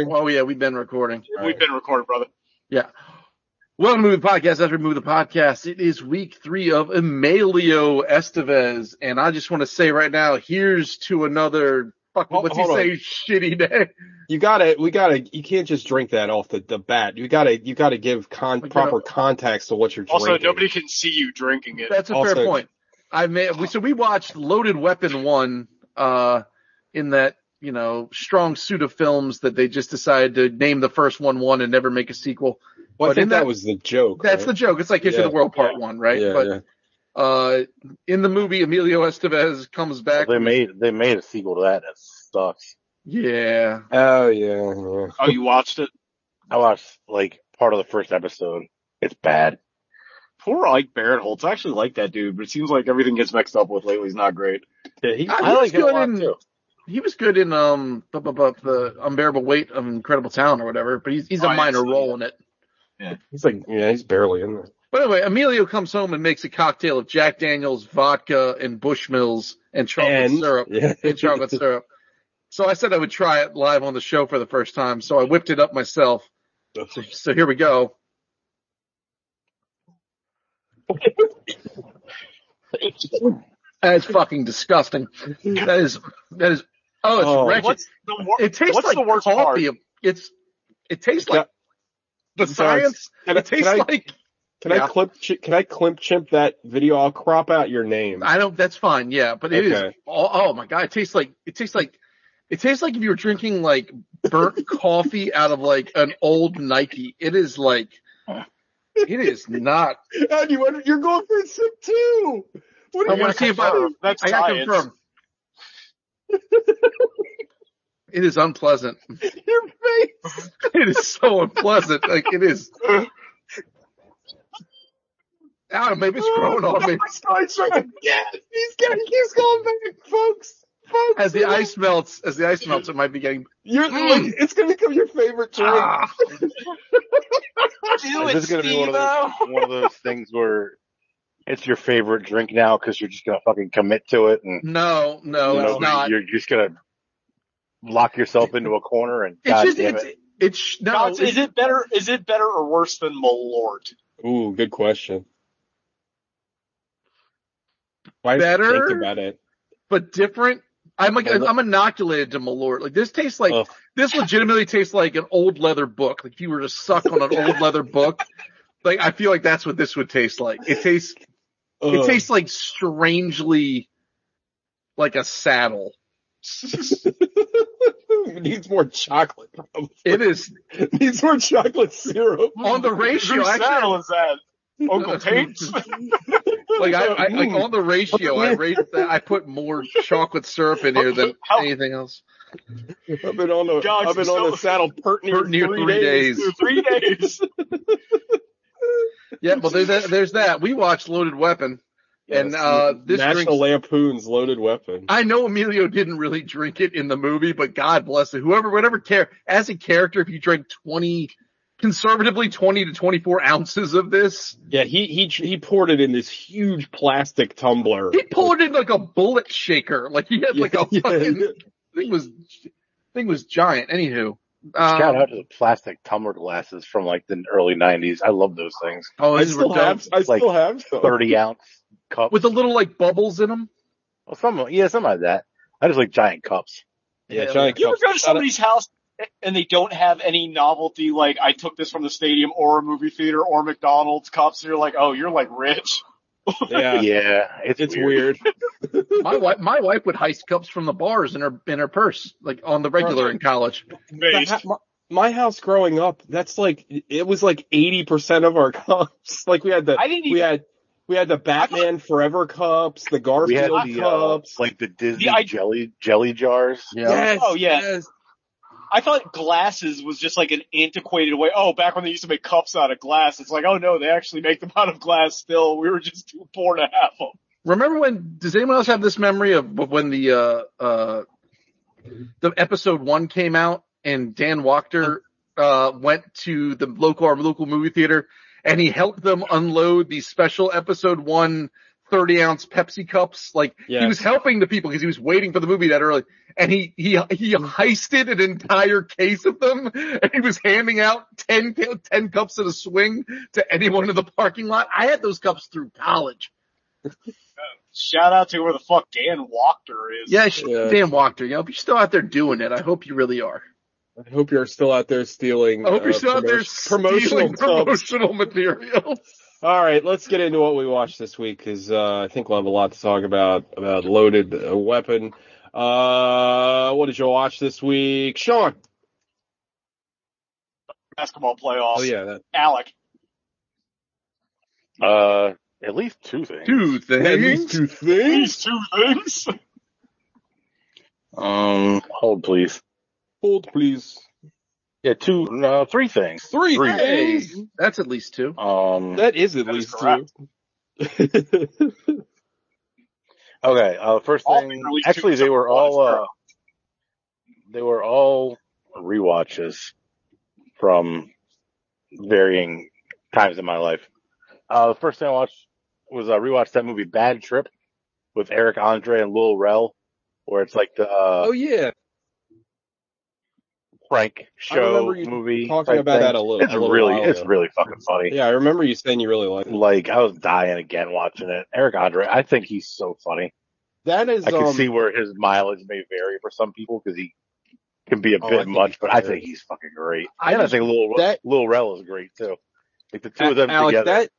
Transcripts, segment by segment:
recording? Oh yeah, we've been recording. We've been recording, brother. Yeah. Welcome to the podcast. After we move the podcast, it is week three of Emilio Estevez, and I just want to say right now, here's to another fucking Hold- what's he hold say shitty day. You gotta, we gotta, you can't just drink that off the, the bat. You gotta, you gotta give con, Like, proper context to what you're Also, drinking. Also, nobody can see you drinking it. That's a Also- fair point. I made we so we watched Loaded Weapon one uh in that you know strong suit of films that they just decided to name the first one one and never make a sequel. well, I think in that, that- was the joke. That's the joke. It's like History of Yeah. the World Part One, right? yeah, but yeah. uh in the movie Emilio Estevez comes back. They made they made a sequel to that. That sucks. yeah. Oh yeah, yeah. Oh, you watched it? I watched like part of the first episode. It's bad. Poor Ike Barinholtz. I actually like that dude, but it seems like everything gets mixed up with lately. He's not great. Yeah, he, I- I like it a good lot in- too. He was good in um bu- bu- bu- the unbearable weight of incredible talent or whatever, but he's he's a Oh, minor see. role in it. Yeah, he's like, yeah, he's barely in there. But anyway, Emilio comes home and makes a cocktail of Jack Daniels, vodka, and Bushmills and chocolate and syrup. yeah, And chocolate syrup. So I said I would try it live on the show for the first time, so I whipped it up myself. So, so here we go. That's fucking disgusting. That is that is oh it's Oh. wretched. What's the wor- It tastes What's like the worst coffee. part? It's it tastes Yeah. like the So it's- science. Can I, It tastes can I, like can Yeah. I clip, can I clip chimp that video? I'll crop out your name. I don't. That's fine. Yeah, but it is. Okay. Oh, oh my god! It tastes like it tastes like it tastes like if you were drinking like burnt coffee out of like an old Nike. It is like it is not. And you, you're going for a sip too. What I you want to see if I. That's I got science. confirm. It is unpleasant. your face? It is so unpleasant. Like it is. I maybe it's growing on me. Yes, he's getting, he's going back, folks. Folks, As the ice melts, as the ice melts, it might be getting. you're, Mm. it's gonna become your favorite drink. Ah, Do Is this gonna be one of those one of those things where it's your favorite drink now because you're just gonna fucking commit to it and no, no, you know, it's not. you're just gonna lock yourself into a corner and It's god just damn it's it. it's no. Gods, it's- is it better? Is it better or worse than Malort? Ooh, good question. Why Better? think about it? but different. I'm like I'm inoculated to Malort. Like this tastes like Ugh. this legitimately tastes like an old leather book. Like if you were to suck on an old leather book, like I feel like that's what this would taste like. It tastes it tastes like strangely like a saddle. needs more chocolate. Probably. It is needs more chocolate syrup. on the ratio. Whose saddle is that? Uncle Tate's? like I, I like on the ratio, I mm. rate that I put more chocolate syrup in here than How- anything else. I've been on the God, I've been on so- the saddle pert near, Pert near three, three days. days. Three days. Yeah, well there's that, there's that. We watched Loaded Weapon, and uh this National drinks Lampoon's Loaded Weapon. I know Emilio didn't really drink it in the movie, but God bless it. Whoever, whatever care, as a character, if you drank 20, conservatively 20 to 24 ounces of this, Yeah, he he he poured it in this huge plastic tumbler. he poured it in like a bullet shaker. Like he had like a fucking, yeah. thing was, thing was giant. Anywho. Shout Um, out to the plastic tumbler glasses from like the early nineties. I love those things. oh, I still have I Like, still have some. Thirty ounce cup. With the little like bubbles in them. Well, some yeah, some like that. I just like giant cups. Yeah, Yeah, giant You ever go to somebody's house and they don't have any novelty, like I took this from the stadium or a movie theater or McDonald's cups, and you're like, oh, you're like rich. Yeah, Yeah, it's, it's weird. weird. My wife, my wife would heist cups from the bars in her, in her purse, like on the regular in college. The Based. ha- my, my house growing up, that's like it was like eighty percent of our cups. Like we had the I didn't we had we had the Batman Forever cups, the We had Garfield the uh, cups. like the Disney The I- jelly jelly jars. yes, Oh, yeah. yes. I thought glasses was just like an antiquated way. Oh, back when they used to make cups out of glass, it's like, oh no, they actually make them out of glass still. We were just too poor to have them. Remember when? Does anyone else have this memory of when the uh uh the episode one came out and Dan Wachter uh went to the local our local movie theater and he helped them unload the special episode one 30 ounce Pepsi cups. Like he was helping the people because he was waiting for the movie that early. And he, he, he heisted an entire case of them and he was handing out 10, 10 cups at a swing to anyone in the parking lot. I had those cups through college. Shout out to where the fuck Dan Wachter is. Yeah, Yeah. Dan Wachter, you know, if you're still out there doing it, I hope you really are. I hope you're still out there stealing. I hope you're uh, still out there promotion- stealing promotional tubs. promotional material. All right, let's get into what we watched this week because uh, I think we'll have a lot to talk about about loaded uh, weapon. Uh, what did you watch this week, Sean? Basketball playoffs. Oh yeah, that, Alec. Uh, at least two things. Two things. At least two These things. two things. Um, hold please. Hold, please. Yeah, two, no, three things. Three Three. Hey, things. that's at least two. Um, That is at That is least correct. two. okay, uh, first All thing, actually they were all, uh, they were all rewatches from varying times in my life. Uh, the first thing I watched was I rewatched that movie Bad Trip with Eric Andre and Lil Rel, where it's like the uh, oh yeah, prank I show remember you movie. talking about thing. that a little. It's a little really, it's really fucking funny. Yeah, I remember you saying you really liked it. Like I was dying again watching it. Eric Andre, I think he's so funny. That is. I can um, see where his mileage may vary for some people because he can be a Oh, bit much, but I think he's fucking great. I and I think Lil that- Lil Rel is great too. Like the two of them Alec, together. that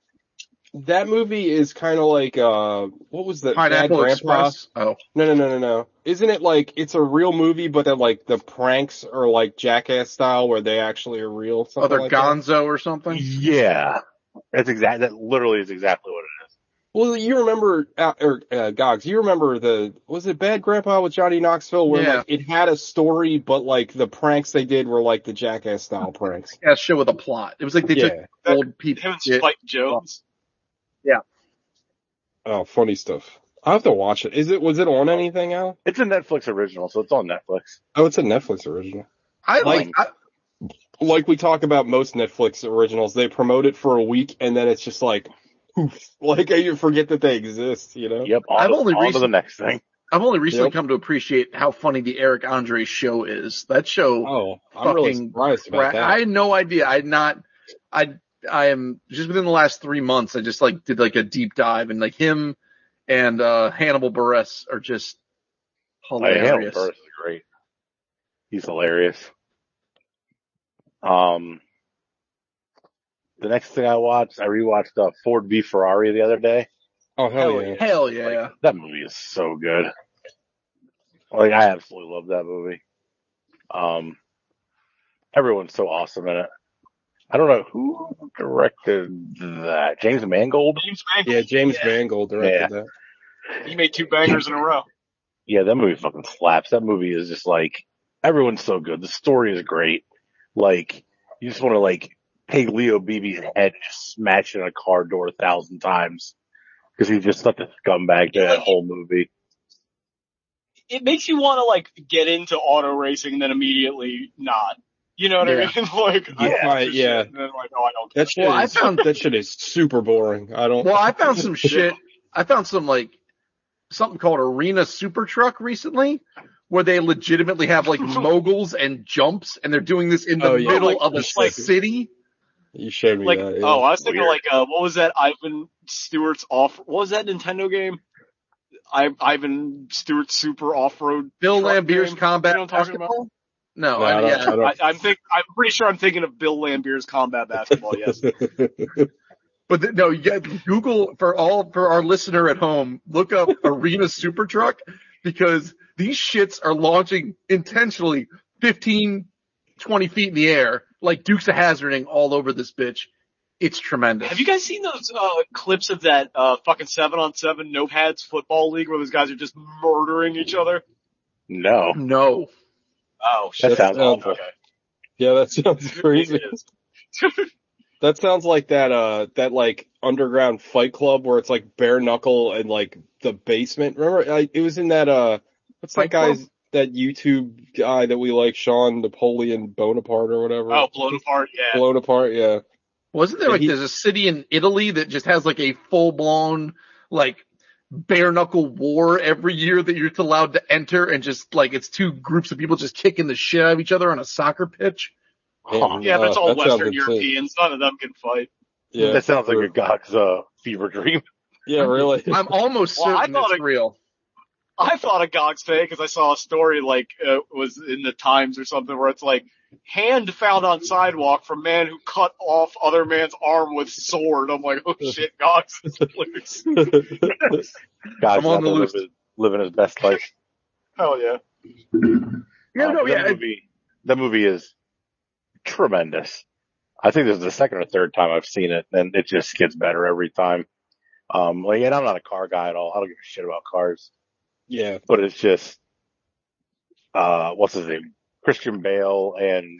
that movie is kind of like uh, what was the Bad Grandpa? Express. Oh, No, no, no, no, no. Isn't it like it's a real movie, but then like the pranks are like Jackass style, where they actually are real? Something other like that? Gonzo or something. yeah, that's exact. That literally is exactly what it is. Well, you remember, uh, or uh, Gogs, you remember the was it Bad Grandpa with Johnny Knoxville, where Yeah. like it had a story, but like the pranks they did were like the Jackass style pranks. Yeah, show with a plot. It was like they took Yeah. old people. Him and Yeah. Spike Jonze. Oh, funny stuff. I have to watch it. Is it was it on oh. anything, Al? It's a Netflix original, so it's on Netflix. Oh, it's a Netflix original. I like. I, Like we talk about most Netflix originals, they promote it for a week and then it's just like, poof, like you forget that they exist. You know? Yep. On, I've to, only on to the next thing. I've only recently Yep. come to appreciate how funny the Eric Andre show is. That show. Oh, I'm really Fucking surprised about Ra- that. I had no idea. I had not. I I am just within the last three months. I just like did like a deep dive and like him and uh Hannibal Buress are just Like, Hannibal hilarious. Buress is great. He's hilarious. Um, the next thing I watched, I rewatched uh, Ford v Ferrari the other day. oh hell, Hell yeah! Hell yeah. That movie is so good. Like I absolutely love that movie. Um, everyone's so awesome in it. I don't know who directed that. James Mangold. James Mangold. Yeah, James Yeah. Mangold directed Yeah. that. He made two bangers in a row. Yeah, that movie fucking slaps. That movie is just like everyone's so good. The story is great. Like you just want to like take Leo Beebe's head and just smash it in a car door a thousand times because he's just such a scumbag to that whole movie. It makes you want to like get into auto racing and then immediately not. You know what Yeah. I mean? like, I don't Yeah, want this yeah. shit. And then like, oh, I don't. That shit Well, I is found- that shit is super boring. I don't. Well, I found some shit. I found some like something called Arena Super Truck recently, where they legitimately have like moguls and jumps, and they're doing this in the Oh, yeah. middle Like- of a like- city. you showed me like, that. yeah. oh, I was thinking Weird. like, uh, what was that Ivan Stewart's off, what was that Nintendo game? I, Ivan Stewart's Super Off-Road. Bill truck Laimbeer's game? combat You know what I'm talking about? basketball. No, No, I, I, yeah. I I, I'm think, I'm pretty sure I'm thinking of Bill Laimbeer's combat basketball, yes. But the, no, yeah, Google for all for our listener at home, look up Arena Super Truck because these shits are launching intentionally 15, 20 feet in the air like Dukes of Hazarding all over this bitch. It's tremendous. Have you guys seen those, uh, clips of that, uh, fucking seven on seven no pads football league where those guys are just murdering each other? No, No. Oh shit. that sounds sounds- awful. Okay. yeah, that sounds crazy. That sounds like that uh that like underground fight club where it's like bare knuckle and like the basement. Remember, I, it was in that uh what's Fight that guy's that YouTube guy that we like, Sean Napoleon Bonaparte or whatever. Oh, blown apart, yeah. blown apart. Yeah, Wasn't there Yeah, like he- there's a city in Italy that just has like a full blown like bare knuckle war every year that you're allowed to enter and just like it's two groups of people just kicking the shit out of each other on a soccer pitch. Huh. Yeah, that's all that Western insane. Europeans. None of them can fight. Yeah, that sounds like a Gog's uh, fever dream. yeah, really. I'm almost Well, I thought it's it- real. I thought of Gog's fake because I saw a story like uh, was in the Times or something where it's like hand found on sidewalk from man who cut off other man's arm with sword. I'm like, oh shit, Gog's is loose. Gog's I'm on the there loose. living, living his best life. Hell yeah. Yeah, Uh, no, that yeah. movie, that movie is tremendous. I think this is the second or third time I've seen it, and it just gets better every time. Um, like, and I'm not a car guy at all. I don't give a shit about cars, yeah, but it's just, uh, what's his name? Christian Bale, and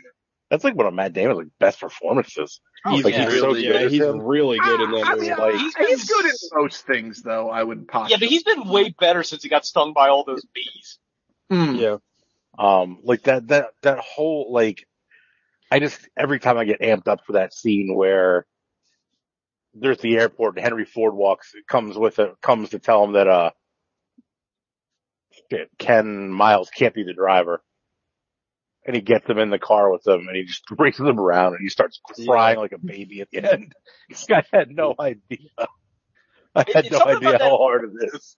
that's like one of Matt Damon's like best performances. he's like, he's so really, good yeah, he's him. really good in that I movie. mean, like- he's, he's good in most things, though. I would posit. Yeah, but he's been way better since he got stung by all those bees. Mm. yeah, Um, like that, that, that whole, like, I just, every time I get amped up for that scene where there's the airport and Henry Ford walks, comes with it, comes to tell him that, uh, shit, Ken Miles can't be the driver. And he gets them in the car with him and he just brings them around and he starts crying like a baby at the end. This guy had no idea. I had it's no idea how that- hard it is.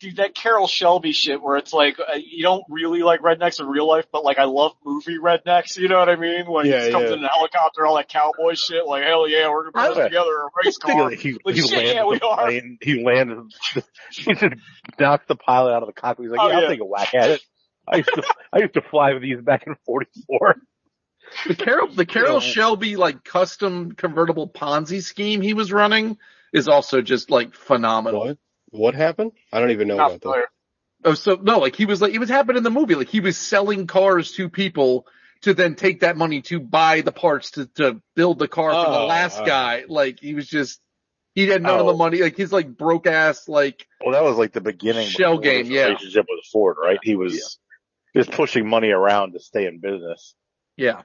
Dude, that Carroll Shelby shit where it's like, uh, you don't really like rednecks in real life, but like I love movie rednecks, you know what I mean? When Yeah, he comes yeah. in a helicopter, all that cowboy shit, like hell yeah, we're gonna put this together a race car. He, Like, he shit, landed yeah, we are. plane. He landed. He just knocked the pilot out of the cockpit. He's like, Oh, "Yeah, I'll take a whack at it." I used to, I used to fly with these back in '44. The Carroll, the Carroll Yeah. Shelby like custom convertible Ponzi scheme he was running is also just like phenomenal. what? What happened? I don't even know Not about that. Oh, so no, like he was like, it was happening in the movie. Like he was selling cars to people to then take that money to buy the parts to, to build the car for the Oh, last oh. guy. Like he was just, he had none of Oh. the money. Like he's like broke ass, like, Well, that was like the beginning Shell game, yeah. Relationship with Ford, right? He was just pushing money around to stay in business, yeah.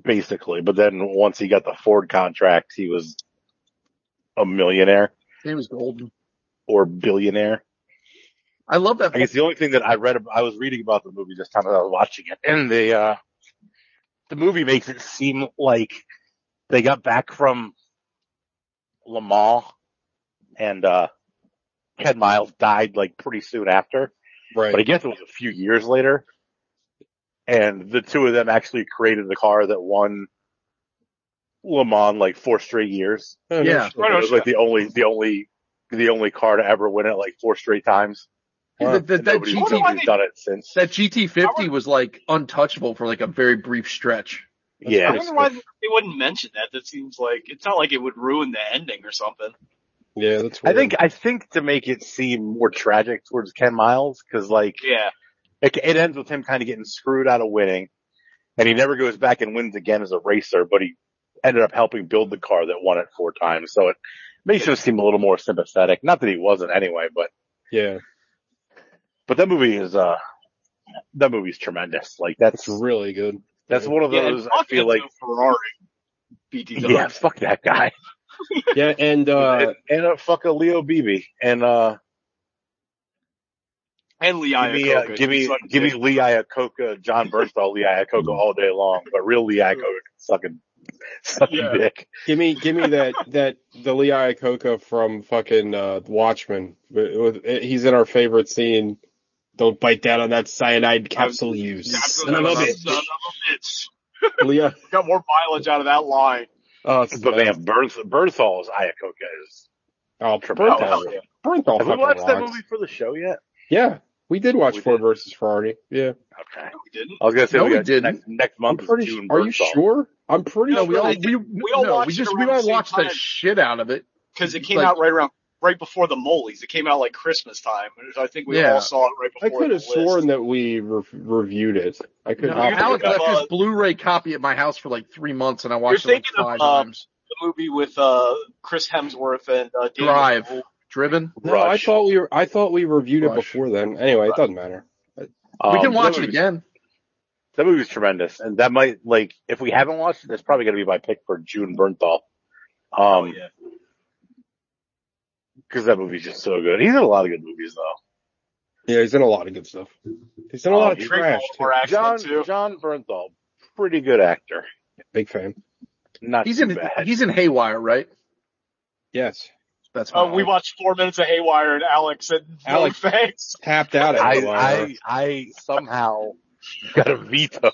basically. But then once he got the Ford contract, he was a millionaire He was golden. or billionaire. I love that. I guess the only thing that I read, I was reading about the movie this time as I was watching it, and the uh, the movie makes it seem like they got back from Le Mans, and uh, Ken Miles died like pretty soon after, Right. but I guess it was a few years later, and the two of them actually created the car that won Le Mans like four straight years. Oh, yeah. shit. Right, It was like the only, the only, the only car to ever win it like four straight times. that, that, that, Nobody's, GT, nobody's done it since. that GT50 was like untouchable for like a very brief stretch. yeah. I wonder why they wouldn't mention that. That seems like, it's not like it would ruin the ending or something. Yeah, that's. I think, I think to make it seem more tragic towards Ken Miles, cause like, Yeah. It, it ends with him kind of getting screwed out of winning, and he never goes back and wins again as a racer, but he ended up helping build the car that won it four times, so it makes him seem a little more sympathetic. Not that he wasn't anyway, but, Yeah, but that movie is, uh, that movie's tremendous. Like that's, it's really good. that's one of Yeah, those, I feel like, Enzo Ferrari. BT yeah, fuck that guy. Yeah, and uh, and, and uh, fuck a Leo Beebe. And, uh, And Lee give me, uh, Iacocca. give me, like- give me Lee Iacocca, Jon Bernthal, Lee Iacocca all day long, but real Lee Iacocca sucking, sucking Yeah. dick. give me give me that that the Lee Iacocca from fucking uh, Watchmen. With- with- He's in our favorite scene. Don't bite down on that cyanide capsule you son of a bitch. Son of a bitch. Leah, Got more mileage out of that line. oh, it's But man, Bernth, Bernthal's Iacocca is, oh, triple Bernthal, yeah. Bernthal have we fucking watched that movie for the show yet? Yeah, we did watch We Ford did. versus Ferrari. Yeah, Okay. No, we didn't. I was gonna say No, we we didn't. next, next I'm month pretty. June Are you Bernthal. sure? I'm pretty No, we sure. all, I think we, we all no, watched we it just, we all the watched the shit out of it. Cause it came Like- out right around, right before the Molies. It came out like Christmas time. I think we Yeah. all saw it right before. I could have sworn that we re- reviewed it. I could. No, you're Alex left of, his uh, Blu-ray copy at my house for like three months, and I watched it You're like thinking of, five uh, times. the movie with, uh, Chris Hemsworth and, uh, Daniel Drive. Craig. Driven. No, I thought we were. I thought we reviewed it before then. Anyway, it doesn't matter. we Um, can watch it again. That movie's tremendous, and that might like if we haven't watched it, that's probably gonna be my pick for June Bernthal. Um, Oh, yeah. because that movie's just so good. He's in a lot of good movies though. Yeah, he's in a lot of good stuff. He's in a Oh, lot of trash too. John accent too. Jon Bernthal, pretty good actor. Big fan. Not He's too in bad. he's in Haywire, right? Yes. That's Uh, we watched four minutes of Haywire and Alex and Alex- thanks. Tapped out at I, a while. I I somehow got a veto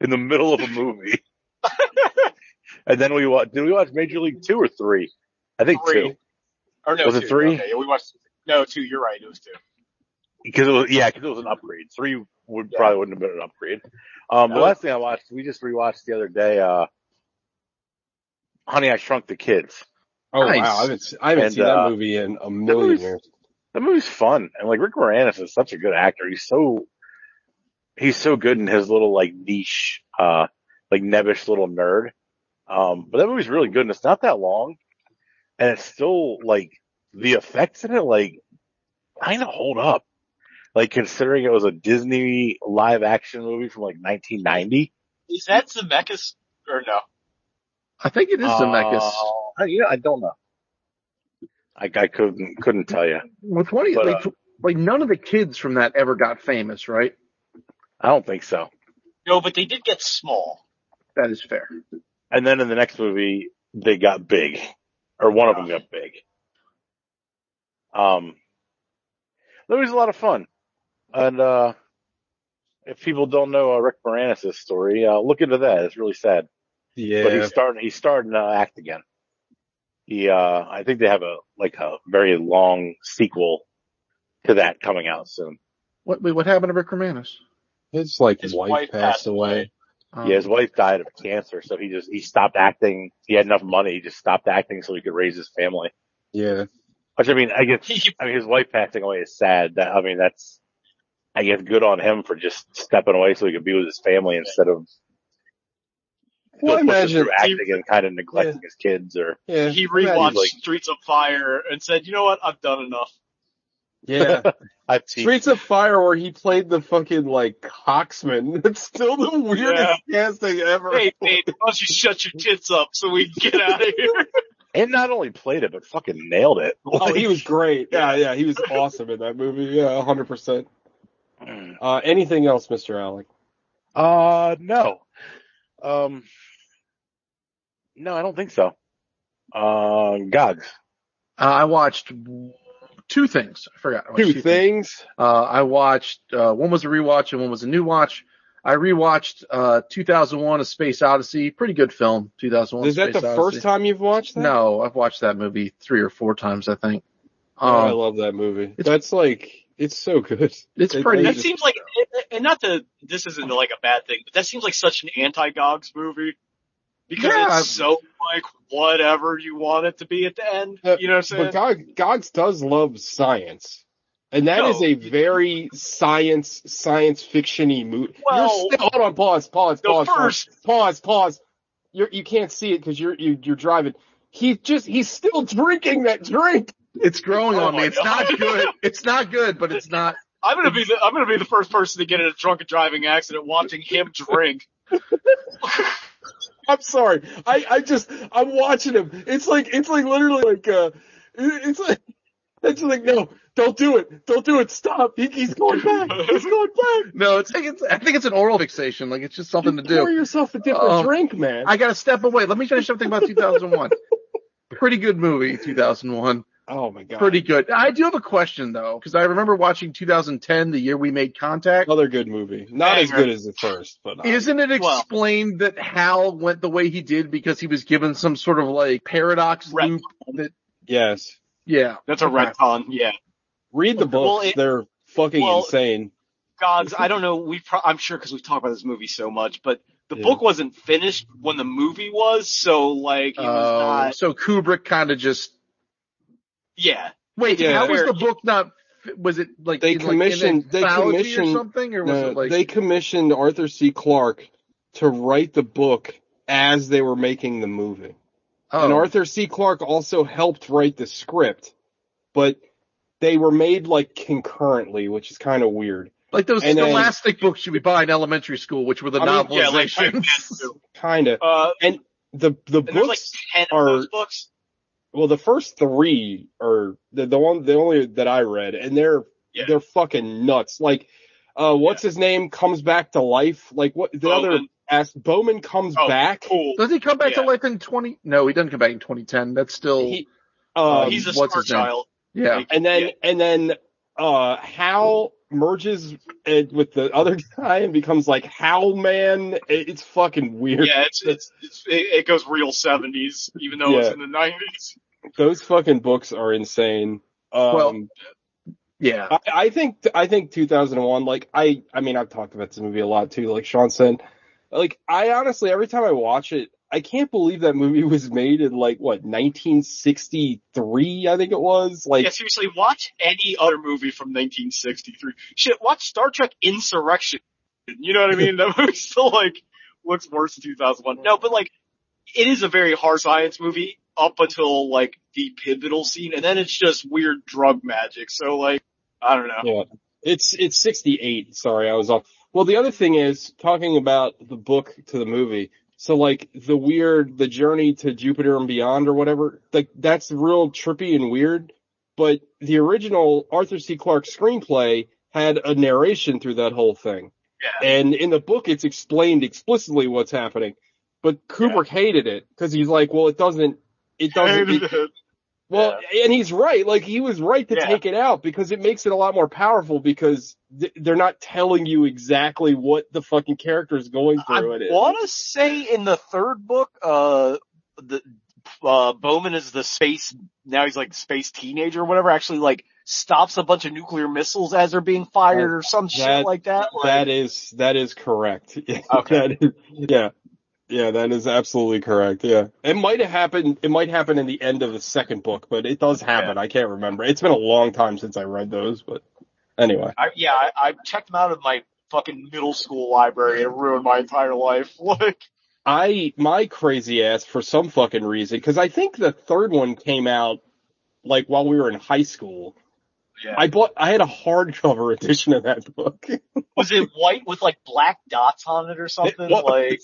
in the middle of a movie. and then we watched, did we watch Major League two or three? I think Three. two. Or no, Was it three? Okay, yeah, we watched. No, two. You're right. It was two. Because it was, yeah, because it was an upgrade. Three would Yeah. probably wouldn't have been an upgrade. Um, the last thing I watched, we just rewatched the other day, uh, Honey, I Shrunk the Kids. Oh Nice. wow, I haven't, I haven't And, seen uh, that movie in a million movie's- years. That movie's fun. And like Rick Moranis is such a good actor. He's so, he's so good in his little like niche, uh, like nebbish little nerd. Um, but that movie's really good and it's not that long. And it's still like the effects in it like kind of hold up. Like considering it was a Disney live action movie from like 1990. Is that Zemeckis or no? I think it is Zemeckis. Uh, you know, I don't know. I, I couldn't, couldn't tell you. What's funny, but, like, like none of the kids from that ever got famous, right? I don't think so. No, but they did get small. That is fair. And then in the next movie, they got big, or one of them got big. Um, that was a lot of fun. And, uh, if people don't know uh, Rick Moranis' story, uh, look into that. It's really sad. Yeah. But he's starting, he's starting to act again. He, uh, I think they have a, like a very long sequel to that coming out soon. What wait, what happened to Rick Moranis? His like His wife, wife passed passed away. Um, Yeah, his wife died of cancer, so he just, he stopped acting. He had enough money. He just stopped acting so he could raise his family. Yeah. Which I mean, I guess I mean, his wife passing away is sad. That, I mean, that's, I guess good on him for just stepping away so he could be with his family instead of Well, I imagine. through acting and kind of neglecting his kids or, Yeah. he rewatched like- Streets of Fire and said, "You know what? I've done enough." Yeah. I've seen, Streets of Fire where he played the fucking like coxman. It's still the weirdest casting ever. Hey, babe, why don't you shut your tits up so we can get out of here? and not only played it, but fucking nailed it. Oh, he was great. Yeah, yeah, he was awesome in that movie. Yeah, hundred percent. Mm. Uh, anything else, Mr. Alec? Uh, no. Um, no, I don't think so. Uh, Gogs. Uh, I watched two things. I forgot. I watched Two things. Uh, I watched, uh, one was a rewatch and one was a new watch. I rewatched, uh, 2001 A Space Odyssey. Pretty good film. 2001 Is that Space the Odyssey. first time you've watched that? No, I've watched that movie three or four times, I think. Oh, I Um, love that movie. it's- That's like it's so good. it's it- pretty, That just- seems like, and not to, this isn't like a bad thing, but that seems like such an anti-Gogs movie. Because Yeah. it's so like whatever you want it to be at the end. Uh, You know what I'm saying? But God, Gogs does love science. And that No. is a very science, science fictiony movie. Well, you're still, hold on, pause, pause, the pause, first- pause, pause, pause. You're, you can't see it because you're, you, you're driving. He just, he's still drinking that drink. it's growing Oh on me. my It's God. not good. It's not good, but it's not. I'm gonna be the I'm gonna be the first person to get in a drunken driving accident watching him drink. I'm sorry. I, I just, I'm watching him. It's like, it's like literally like, uh, it's like, it's like, no, don't do it. Don't do it. Stop. He, he's going back. He's going back. No, it's, I think it's, I think it's an oral fixation. Like it's just something to Pour do. yourself a different Um, drink, man. I gotta step away. Let me finish something about 2001. Pretty good movie, 2001. Oh my god. Pretty good. I do have a question though, because I remember watching 2010, the year we made contact. Another good movie. Not as good as the first, but uh, Isn't it Well- explained that Hal went the way he did because he was given some sort of like paradox Right. loop? That yes. yeah, That's a Okay. retcon, yeah. Read the Well, books. it- They're fucking well, insane. Gods, I don't know. We pro- I'm sure because we've talked about this movie so much, but the Yeah. book wasn't finished when the movie was, so like it was Uh, not. so Kubrick kind of just Yeah, wait. Yeah. how was the book not? Was it like They in, like, commissioned- they commissioned- or something, or was No, it like they commissioned Arthur C. Clarke to write the book as they were making the movie. oh, And Arthur C. Clarke also helped write the script, but they were made like concurrently, which is kind of weird. like those and then- books you would buy in elementary school, which were the I mean, yeah, like novelizations. Kind of. Uh, The the and there's like books ten are- books. Well, the first three are the, the one, the only that I read and they're, Yeah. they're fucking nuts. Like, uh, what's his name comes back to life? Like what, the other, Bowman. Bowman comes Oh, back. Cool. Does he come back to life in 20? No, he doesn't come back in 2010. That's still, He, um, He's a what's smart his name? child. yeah. Like, and then yeah. and then uh Hal merges it with the other guy and becomes like Halman. It- It's fucking weird. Yeah, it's it's, it's it, it goes real seventies, even though it's in the nineties. Those fucking books are insane. Um, Well- Yeah. I, I think I think 2001. Like I I mean I've talked about this movie a lot too. Like Sean said, like I honestly every time I watch it, I can't believe that movie was made in like what 1963. I think it was. Like yeah, seriously, watch any other movie from 1963. Shit, watch Star Trek Insurrection. You know what I mean? That movie still like looks worse in 2001. No, but like it is a very hard science movie up until like the pivotal scene, and then it's just weird drug magic. So like I don't know. Yeah. It's it's 68. Sorry, I was off. Well, the other thing is talking about the book to the movie. So like the weird, the journey to Jupiter and beyond or whatever, like that's real trippy and weird. But the original Arthur C. Clarke screenplay had a narration through that whole thing. Yeah. And in the book, it's explained explicitly what's happening. But Kubrick hated it because he's like, well, it doesn't, it doesn't, it, well, and he's right. Like he was right to Yeah. take it out because it makes it a lot more powerful because th- they're not telling you exactly what the fucking character is going through. it. want to say in the third book, uh, the uh, Bowman is the space. Now he's like space teenager or whatever. Actually, like stops a bunch of nuclear missiles as they're being fired or some That- shit like that. Like, That is that is correct. Okay. Is- yeah. Yeah, that is absolutely correct. Yeah. It might have happened it might happen in the end of the second book, but it does happen. I can't remember. It's been a long time since I read those, but anyway. I, yeah, I, I checked them out of my fucking middle school library and it ruined my entire life. Like, I my crazy ass for some fucking reason because I think the third one came out like while we were in high school. yeah. I bought I had a hardcover edition of that book. was it white with like black dots on it or something? was. Like,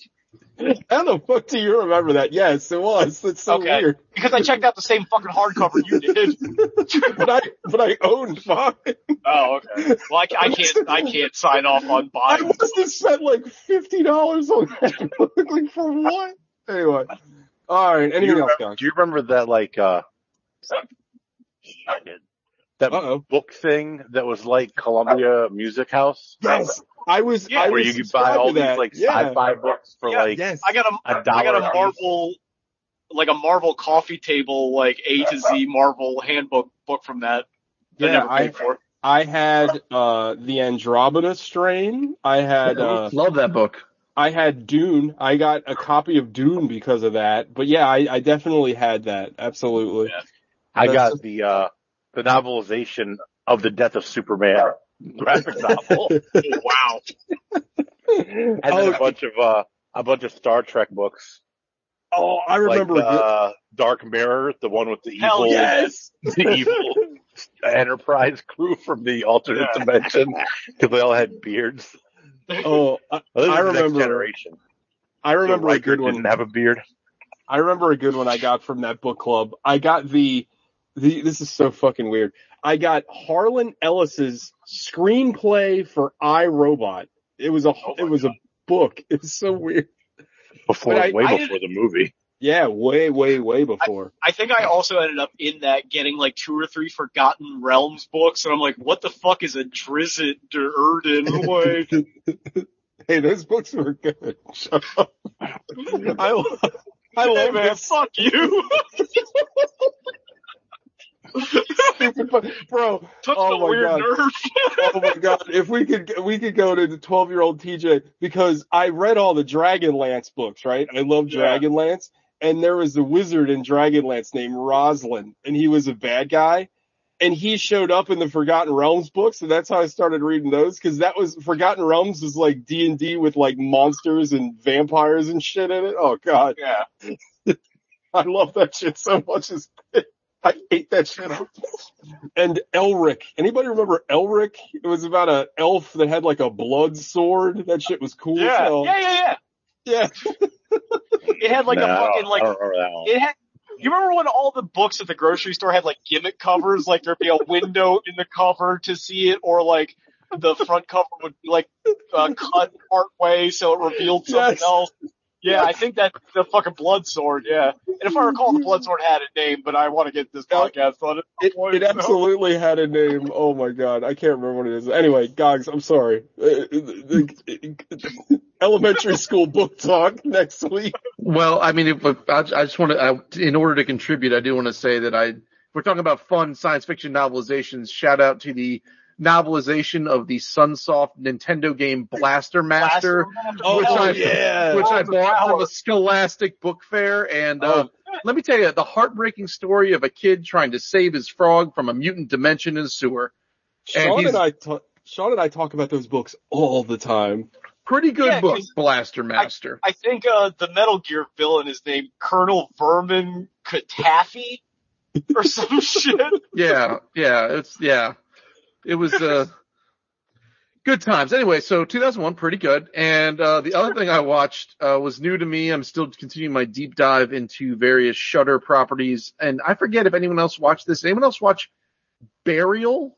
How the fuck do you remember that? Yes, it was. It's so Okay. weird. because I checked out the same fucking hardcover you did. But I but I owned five. Oh, okay. Well, I, I can't, I can't sign off on buying. I buying. must have spent like fifty dollars on that like for what? Anyway. All right. Do Anything you, else, remember, guys? do you remember that like uh that Uh oh. book thing that was like Columbia Music House? Yes. I was. Yeah, I Where was you could buy all these like yeah. sci-fi books for Yeah, like Yes. I got a, a I got dollar a a. Marvel, like a Marvel coffee table, like A to Z Marvel handbook book from that. that I Yeah, never I paid for. I had uh the Andromeda strain. I had uh Love that book. I had Dune. I got a copy of Dune because of that. But yeah, I, I definitely had that. Absolutely. Yeah. I got the uh the novelization of the Death of Superman graphic novel, wow. and then Oh, a bunch of uh a bunch of Star Trek books, oh, I remember. good- uh, Dark Mirror, the one with the Hell evil, yes. the evil Enterprise crew from the alternate Yeah. dimension because they all had beards. Oh, I, Well, I is the next remember. generation. I remember so a good one. Didn't have a beard. I remember a good one I got from that book club. I got the, the this is so fucking weird. I got Harlan Ellison's screenplay for I Robot. It was a Oh it was a book. It was so weird. Before, I- way I before the movie. Yeah, way way way before. I think I also ended up in that getting like two or three Forgotten Realms books, and I'm like, what the fuck is a Drizzt Do'Urden? Like, hey, those books were good. Shut up. I lo- I hey love man, this fuck you. bro. Took Oh the my weird God. nerve. oh my god, if we could, we could go to the 12 year old TJ because I read all the Dragonlance books, right? I love Yeah. Dragonlance. And there was a wizard in Dragonlance named Raistlin and he was a bad guy. And he showed up in the Forgotten Realms books. And that's how I started reading those. Cause that was Forgotten Realms was like D and D with like monsters and vampires and shit in it. Oh god. yeah. I love that shit so much. As I hate that shit. And Elric. Anybody remember Elric? It was about a elf that had like a blood sword. That shit was cool. Yeah, hell. yeah, yeah, yeah. yeah. It had like No, a fucking I like don't remember that one. it had you remember when all the books at the grocery store had like gimmick covers, like there'd be a window in the cover to see it, or like the front cover would be like uh, cut part way so it revealed something Yes. else. Yeah, I think that's the fucking blood sword. Yeah, and if I recall, the blood sword had a name, but I want to get this podcast on it. It, it absolutely had a name. Oh my god, I can't remember what it is. Anyway, Gogs, I'm sorry. Uh, uh, uh, uh, Elementary school book talk next week. Well, I mean, if, if I, I just want to, I, in order to contribute, I do want to say that I, if we're talking about fun science fiction novelizations. Shout out to the novelization of the Sunsoft Nintendo game Blaster Master, Oh, which hell I, yeah. which I Balls of bought from a Scholastic book fair. And, uh, Oh. let me tell you, the heartbreaking story of a kid trying to save his frog from a mutant dimension in a sewer. And Sean he's- and I Sean and I talk about those books all the time. Pretty good Yeah, book, 'cause Blaster Master. I think uh, the Metal Gear villain is named Colonel Vermin Katafi or some shit. yeah, yeah, it's yeah. It was uh good times. Anyway, so 2001 pretty good. And uh the other thing I watched uh was new to me. I'm still continuing my deep dive into various Shudder properties and I forget if anyone else watched this. Anyone else watch Burial?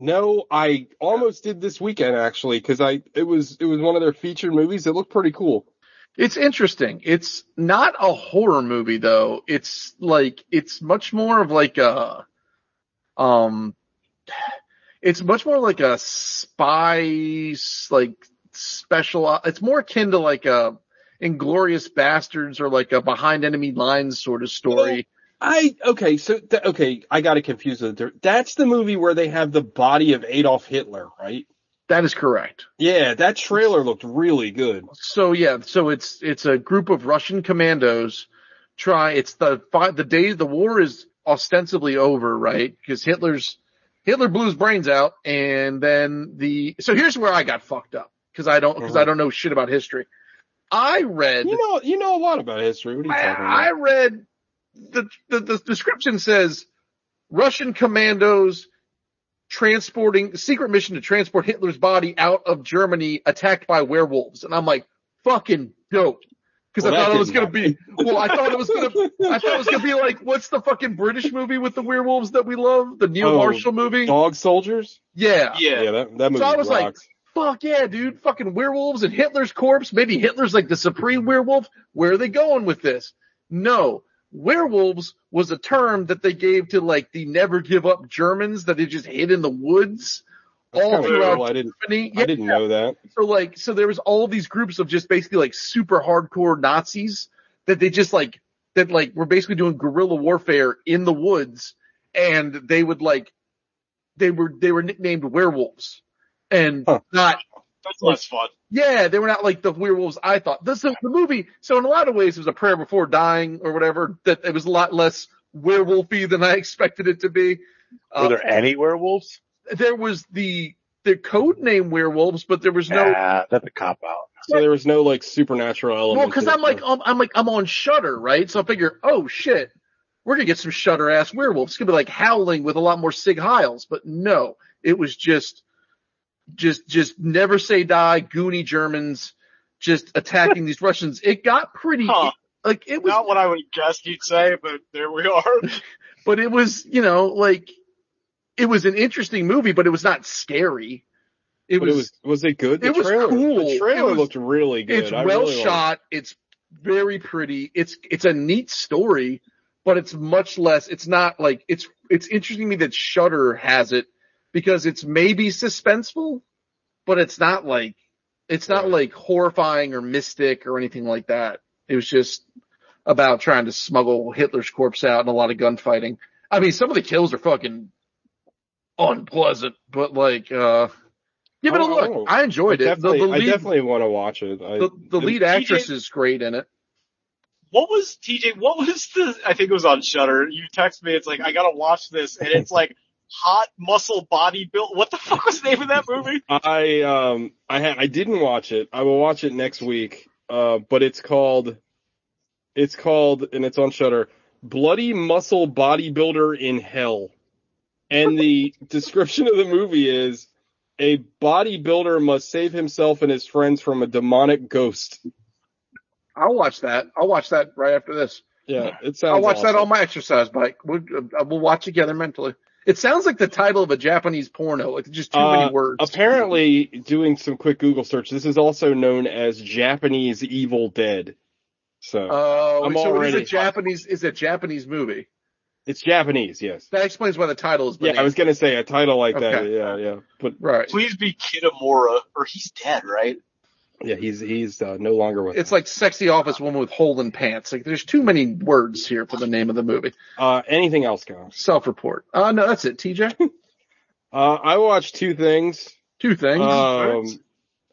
No, I almost did this weekend actually because I it was it was one of their featured movies. It looked pretty cool. It's interesting. It's not a horror movie though. It's like it's much more of like a um it's much more like a spy like special it's more akin to like a Inglorious Bastards or like a behind enemy lines sort of story. I okay, so th- okay, I got it confused. with That's the movie where they have the body of Adolf Hitler, right? That is correct. Yeah, that trailer looked really good. So yeah, so it's it's a group of Russian commandos try. It's the fi- the day the war is ostensibly over, right? Because Hitler's Hitler blew his brains out, and then the so here's where I got fucked up because I don't because I uh-huh. don't know shit about history. I read You know, you know a lot about history. What are you talking about? I, I read the, the the description says Russian commandos transporting secret mission to transport Hitler's body out of Germany attacked by werewolves, and I'm like, fucking dope. Because Well, I thought it was didn't gonna be, well, I thought it was gonna, I thought it was gonna be like, what's the fucking British movie with the werewolves that we love? The Neil Oh, Marshall movie? Dog soldiers. Yeah. Yeah. Yeah, that that movie I was like. Fuck yeah, dude. Fucking werewolves and Hitler's corpse. Maybe Hitler's like the supreme werewolf. Where are they going with this? No. Werewolves was a term that they gave to like the never give up Germans that they just hid in the woods That's all throughout. I didn't. Germany. I didn't know that. So like, so there was all these groups of just basically like super hardcore Nazis that they just like, that like were basically doing guerrilla warfare in the woods and they would like, they were, they were nicknamed werewolves and Huh. not, That's less fun. yeah, they were not like the werewolves I thought. This the movie. So in a lot of ways, it was a prayer before dying or whatever. That it was a lot less werewolfy than I expected it to be. Were Uh, there any werewolves? There was the the code name werewolves, but there was no. Nah, that's a cop out. So there was no like supernatural element. well, because I'm like so- um, I'm like I'm on Shudder, right? So I figure, oh shit, we're gonna get some Shudder ass werewolves. It's gonna be like Howling with a lot more Sig Heils, but no, it was just, just, just never say die, Goonie Germans, just attacking these Russians. It got pretty Huh. like it was, Not what I would guess you'd say, but there we are. but it was you know like it was an interesting movie, but it was not scary. It was, it was was it good? The it was cool. The trailer It was- looked really good. it's I well really it. shot. It's very pretty. It's it's a neat story, but it's much less. It's not like it's it's interesting to me that Shudder has it because it's maybe suspenseful, but it's not like it's not Right. like horrifying or mystic or anything like that. It was just about trying to smuggle Hitler's corpse out and a lot of gunfighting. I mean, some of the kills are fucking unpleasant, but like, uh, give it a look. oh. I enjoyed I it. The, definitely, the lead, I definitely want to watch it. I, the, the lead TJ actress is great in it. What was TJ? What was the? I think it was on Shudder. You text me. It's like I gotta watch this, and it's like hot muscle body build. What the fuck was the name of that movie? I um I ha- I didn't watch it. I will watch it next week. Uh, but it's called, it's called, and it's on Shudder. Bloody Muscle Bodybuilder in Hell, and the description of the movie is a bodybuilder must save himself and his friends from a demonic ghost. I'll watch that. I'll watch that right after this. Yeah, it sounds. I'll watch that on my exercise bike. We'll, uh, we'll watch together mentally. It sounds like the title of a Japanese porno. Like just too Uh, many words. Apparently, doing some quick Google search, this is also known as Japanese Evil Dead. So Oh, I'm so already- is a Japanese is a Japanese movie. It's Japanese, yes. That explains why the title is. Yeah, I was gonna say a title like that. Yeah, yeah, but right. Please be Kitamura, or he's dead, right? yeah, he's he's uh, no longer with. It's like sexy office woman with hole in pants. Like there's too many words here for the name of the movie. uh, anything else, guys? Self report. Uh no, that's it. TJ. Uh, I watched two things. Two things. Um,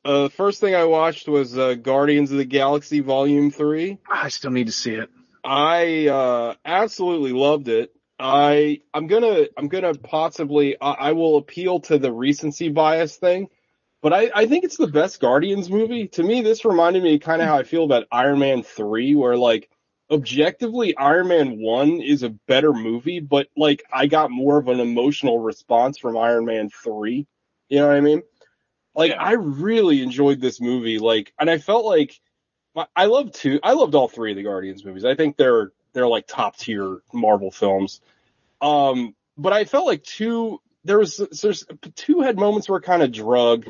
uh, the first thing I watched was uh, Guardians of the Galaxy Volume Three. I still need to see it. I uh, absolutely loved it. I I'm gonna I'm gonna possibly I, I will appeal to the recency bias thing, but I I think it's the best Guardians movie. To me, this reminded me kind of how I feel about Iron Man three, where like objectively Iron Man one is a better movie, but like I got more of an emotional response from Iron Man three. You know what I mean? Like Yeah. I really enjoyed this movie. Like, and I felt like I- love two. I loved all three of the Guardians movies. I think they're they're like top tier Marvel films. Um, but I felt like two there was there's two had moments where kind of drug,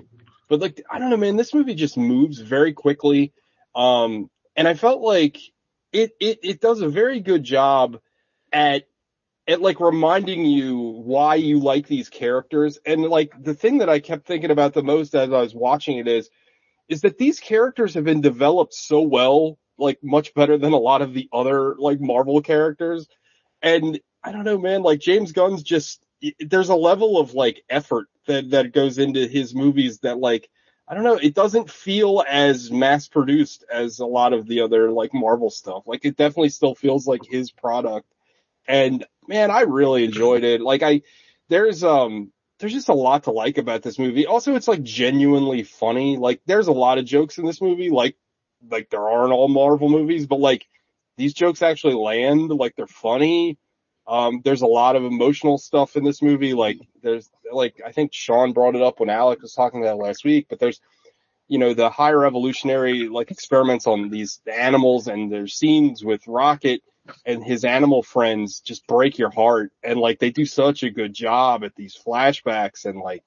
but like I don't know, man. This movie just moves very quickly. Um, and I felt like it it it does a very good job at at like reminding you why you like these characters. And like the thing that I kept thinking about the most as I was watching it is is that these characters have been developed so well, like much better than a lot of the other like Marvel characters. And I don't know, man, like James Gunn's just, there's a level of like effort that, that goes into his movies that like, I don't know, it doesn't feel as mass produced as a lot of the other like Marvel stuff. Like it definitely still feels like his product. And man, I really enjoyed it. Like I, there's, um, there's just a lot to like about this movie. Also, it's like genuinely funny. Like there's a lot of jokes in this movie, like, like there are in all Marvel movies, but like these jokes actually land, like they're funny. Um, there's a lot of emotional stuff in this movie. Like there's, like, I think Sean brought it up when Alec was talking about last week, but there's, you know, the higher evolutionary like experiments on these animals and there's scenes with Rocket and his animal friends just break your heart. And like they do such a good job at these flashbacks and like,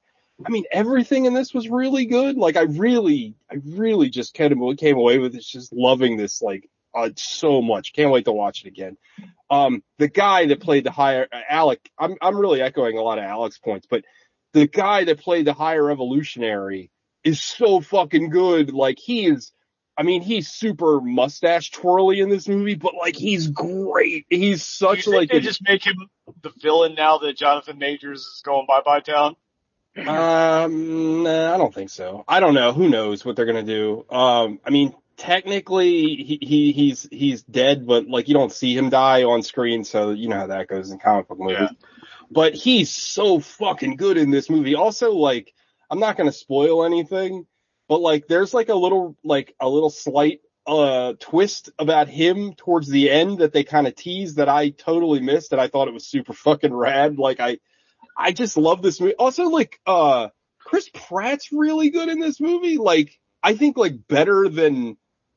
I mean, everything in this was really good. Like I really, I really just of came away with it just loving this like uh, so much. Can't wait to watch it again. Um, the guy that played the higher uh, Alec, I'm I'm really echoing a lot of Alec's points, but the guy that played the higher evolutionary is so fucking good. Like he is, I mean, he's super mustache twirly in this movie, but like he's great. He's such like they a, just make him the villain now that Jonathan Majors is going bye bye town? Um, nah, I don't think so. I don't know. Who knows what they're gonna do? Um, I mean, technically, he, he he's he's dead, but like you don't see him die on screen, so you know how that goes in comic book movies. Yeah. But he's so fucking good in this movie. Also, like, I'm not gonna spoil anything, but like, there's like a little like a little slight uh twist about him towards the end that they kind of teased that I totally missed, and I thought it was super fucking rad. Like I. I just love this movie. Also, like, uh, Chris Pratt's really good in this movie. Like, I think like better than,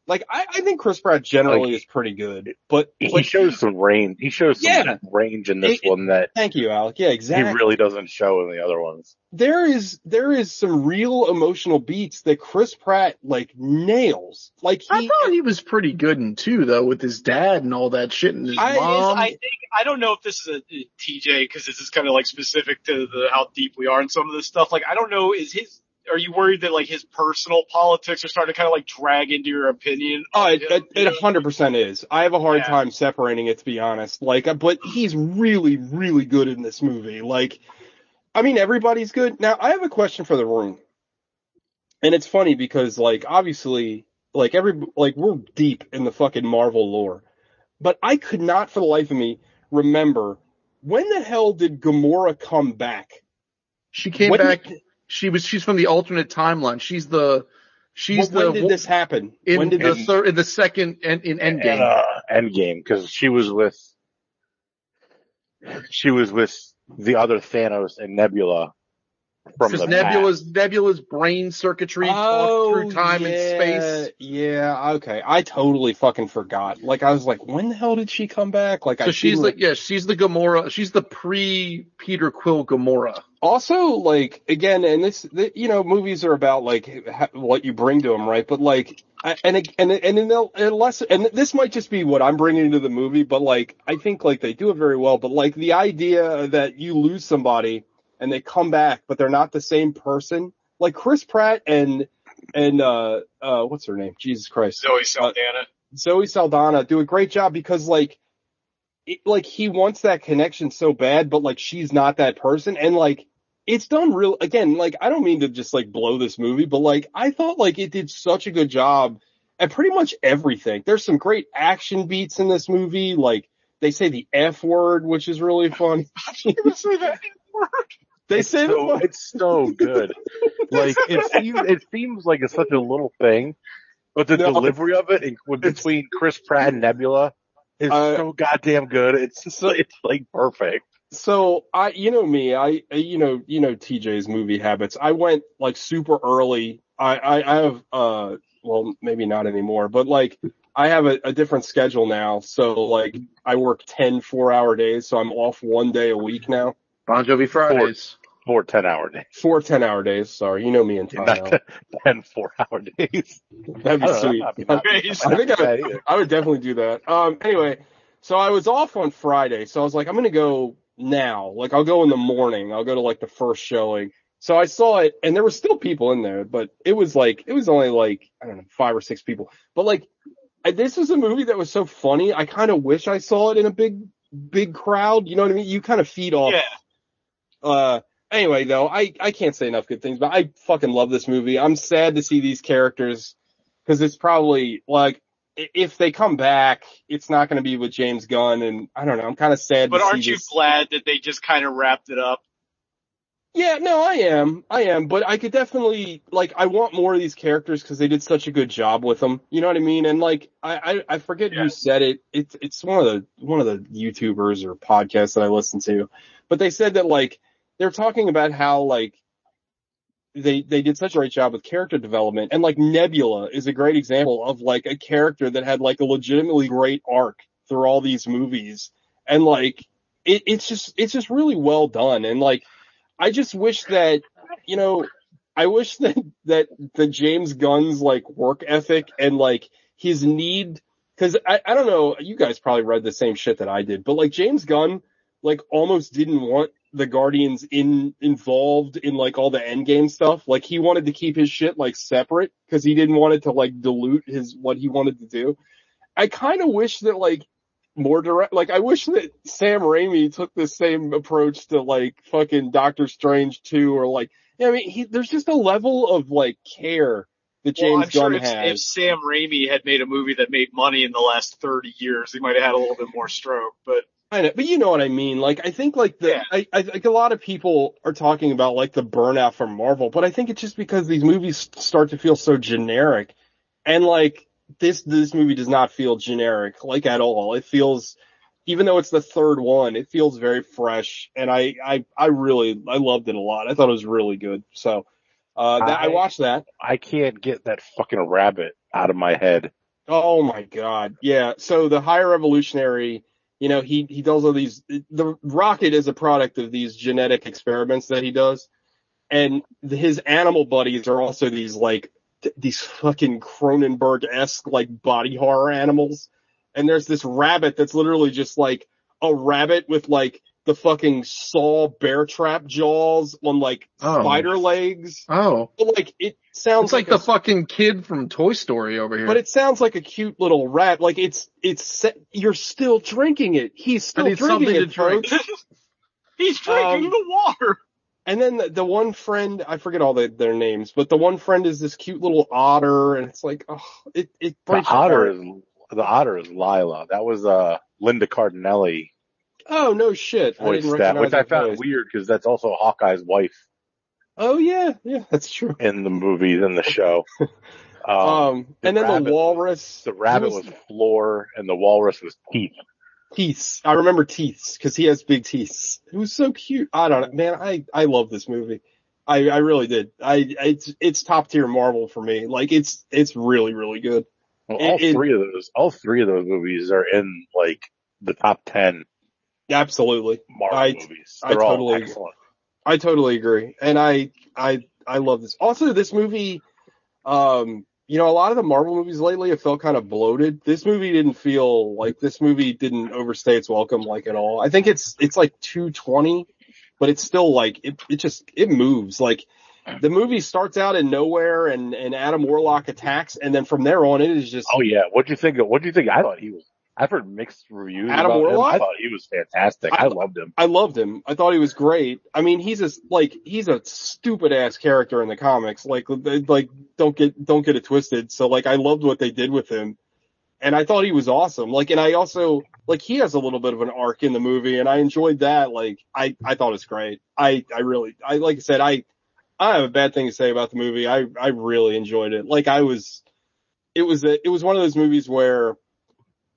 like, I, I think Chris Pratt generally Like, is pretty good, but, He but shows some range. He shows some Yeah. range in this It- one that thank you, Alec. Yeah, exactly. he really doesn't show in the other ones. there is, there is some real emotional beats that Chris Pratt like nails. Like I he, thought he was pretty good in two though, with his dad and all that shit and his I- Is- mom. I think I don't know if this is a, a TJ because this is kind of like specific to the how deep we are in some of this stuff. Like I don't know, is his are you worried that like his personal politics are starting to kind of like drag into your opinion? Oh, it, him? it, it 100% is. I have a hard Yeah. time separating it, to be honest. Like, uh, but he's really, really good in this movie. Like, I mean, everybody's good. Now, I have a question for the room. And it's funny because, like, obviously, like, every, like, we're deep in the fucking Marvel lore. But I could not for the life of me remember when the hell did Gamora come back? she came When back. did- She was. She's from the alternate timeline. She's the. She's when the. When did this happen? in when did the this? third, in the second, and in Endgame. And, uh, Endgame, because she was with, she was with the other Thanos and Nebula from Because the Nebula's Nebula's brain circuitry talks through oh, time Oh, yeah, and space. Yeah, okay. I totally fucking forgot. Like I was like, when the hell did she come back? Like I So she's didn't- like, yeah, she's the Gamora. She's the pre Peter Quill Gamora. also like again, and this, the, you know, movies are about like ha- what you bring to them, right? But like, I, and it- and and unless and this might just be what I'm bringing to the movie, but like I think like they do it very well. But like the idea that you lose somebody and they come back, but they're not the same person, like Chris Pratt and and uh uh what's her name? Jesus Christ, Zoe Saldana. Zoe Saldana do a great job because like it, like he wants that connection so bad, but like she's not that person, and like it's done real again. Like I don't mean to just like blow this movie, but like I thought like it did such a good job at pretty much everything. There's some great action beats in this movie, like. They say the F word, which is really fun. They It's say the it's so good. like it seems it seems like it's such a little thing, but the No. delivery of it in, between Chris Pratt and Nebula is Uh, so goddamn good. It's it's like perfect. So I, you know me, I, I- you know, you know TJ's movie habits. I went like super early. I, I, I have, uh, well, maybe not anymore, but like I have a, a different schedule now. So like I work 10 four hour days. So I'm off one day a week now. Bon Jovi Fridays. Four ten hour days, Four 10 hour days. Sorry. You know me and not Ty. ten four hour days. That'd be I don't know, sweet. I'm I, I'm I Amazing. not think I would. I would definitely do that. Um, anyway, so I was off on Friday. So I was like, I'm going to go now. Like I'll go in the morning. I'll go to like the first showing. So I saw it and there were still people in there, but it was like, it was only like, I don't know, five or six people. But like, I, this was a movie that was so funny. I kind of wish I saw it in a big, big crowd. You know what I mean? You kind of feed off Yeah. uh, anyway, though, I, I can't say enough good things, but I fucking love this movie. I'm sad to see these characters because it's probably like, if they come back, it's not going to be with James Gunn, and I don't know. I'm kind of sad. But aren't you this. glad that they just kind of wrapped it up? Yeah, no, I am. I am, but I could definitely like I want more of these characters because they did such a good job with them. You know what I mean? And like I I, I forget Yeah. who said it. It's it's one of the one of the YouTubers or podcasts that I listen to, but they said that like they're talking about how like they they did such a great job with character development. And like Nebula is a great example of like a character that had like a legitimately great arc through all these movies. And like it, it's just it's just really well done. And like I just wish that you know I wish that that the James Gunn's like work ethic and like his need because I, I don't know you guys probably read the same shit that I did but like James Gunn like almost didn't want the Guardians in involved in like all the endgame stuff. Like he wanted to keep his shit like separate because he didn't want it to like dilute his what he wanted to do. I kind of wish that like more direct like I wish that Sam Raimi took the same approach to like fucking Doctor Strange 2 or like yeah, I mean he there's just a level of like care that Well, James I'm sure Gunn if, if has. Sam Raimi had made a movie that made money in the last 30 years, he might have had a little bit more stroke. But I know, but you know what I mean. Like, I think like the, Yeah. I, I like a lot of people are talking about like the burnout from Marvel, but I think it's just because these movies start to feel so generic, and like this this movie does not feel generic like at all. It feels, even though it's the third one, it feels very fresh, and I I I really I loved it a lot. I thought it was really good. So, uh, that, I, I- watched that. I can't get that fucking rabbit out of my head. Oh my god. Yeah. So the higher evolutionary, you know, he, he does all these, the rocket is a product of these genetic experiments that he does. And his animal buddies are also these like, th- these fucking Cronenberg-esque like body horror animals. And there's this rabbit that's literally just like a rabbit with like the fucking saw bear trap jaws on like Oh. spider legs. Oh, But like, it sounds it's like a the fucking kid from Toy Story over here. but it sounds like a cute little rat. Like it's it's se- you're still drinking it. He's still need drinking it, to drink. he's drinking Um, the water. And then the, the one friend, I forget all the, their names, but the one friend is this cute little otter, and it's like, oh, it it The breaks your otter heart. is the otter is Lylla. That was uh Linda Cardellini Oh no shit! I didn't that, which I found voice. weird because that's also Hawkeye's wife Oh yeah, yeah, that's true. in the movies in the show. Um, Um, and then rabbit- the walrus. the rabbit he was floor and the walrus was teeth. teeth. I remember teeth because he has big teeth. It was so cute. I don't know, man. I I love this movie. I, I really did. I it's it's top tier Marvel for me. Like it's it's really really good. Well, all It- it- three of those, all three of those movies are in like the top ten Absolutely. Marvel I- movies. I They're all totally- excellent. I totally agree. And I, I, I love this. Also, this movie, um, you know, a lot of the Marvel movies lately have felt kind of bloated. This movie didn't feel like this movie didn't overstay its welcome like at all. I think it's, it's like 220, but it's still like, it, it just, it moves. Like the movie starts out in nowhere and, and Adam Warlock attacks. And then from there on, it is just, Oh yeah, what do you think? of What do you think? I thought he was. I've heard mixed reviews Adam about Warlock? him. I thought he was fantastic. I, I- loved him. I loved him. I thought he was great. I mean, he's a like he's a stupid ass character in the comics. Like like don't get don't get it twisted. So like I loved what they did with him, and I thought he was awesome. Like and I also like he has a little bit of an arc in the movie, and I enjoyed that. Like I I thought it's great. I I really I like I said I I have a bad thing to say about the movie. I I really enjoyed it. Like I was, it was a it was one of those movies where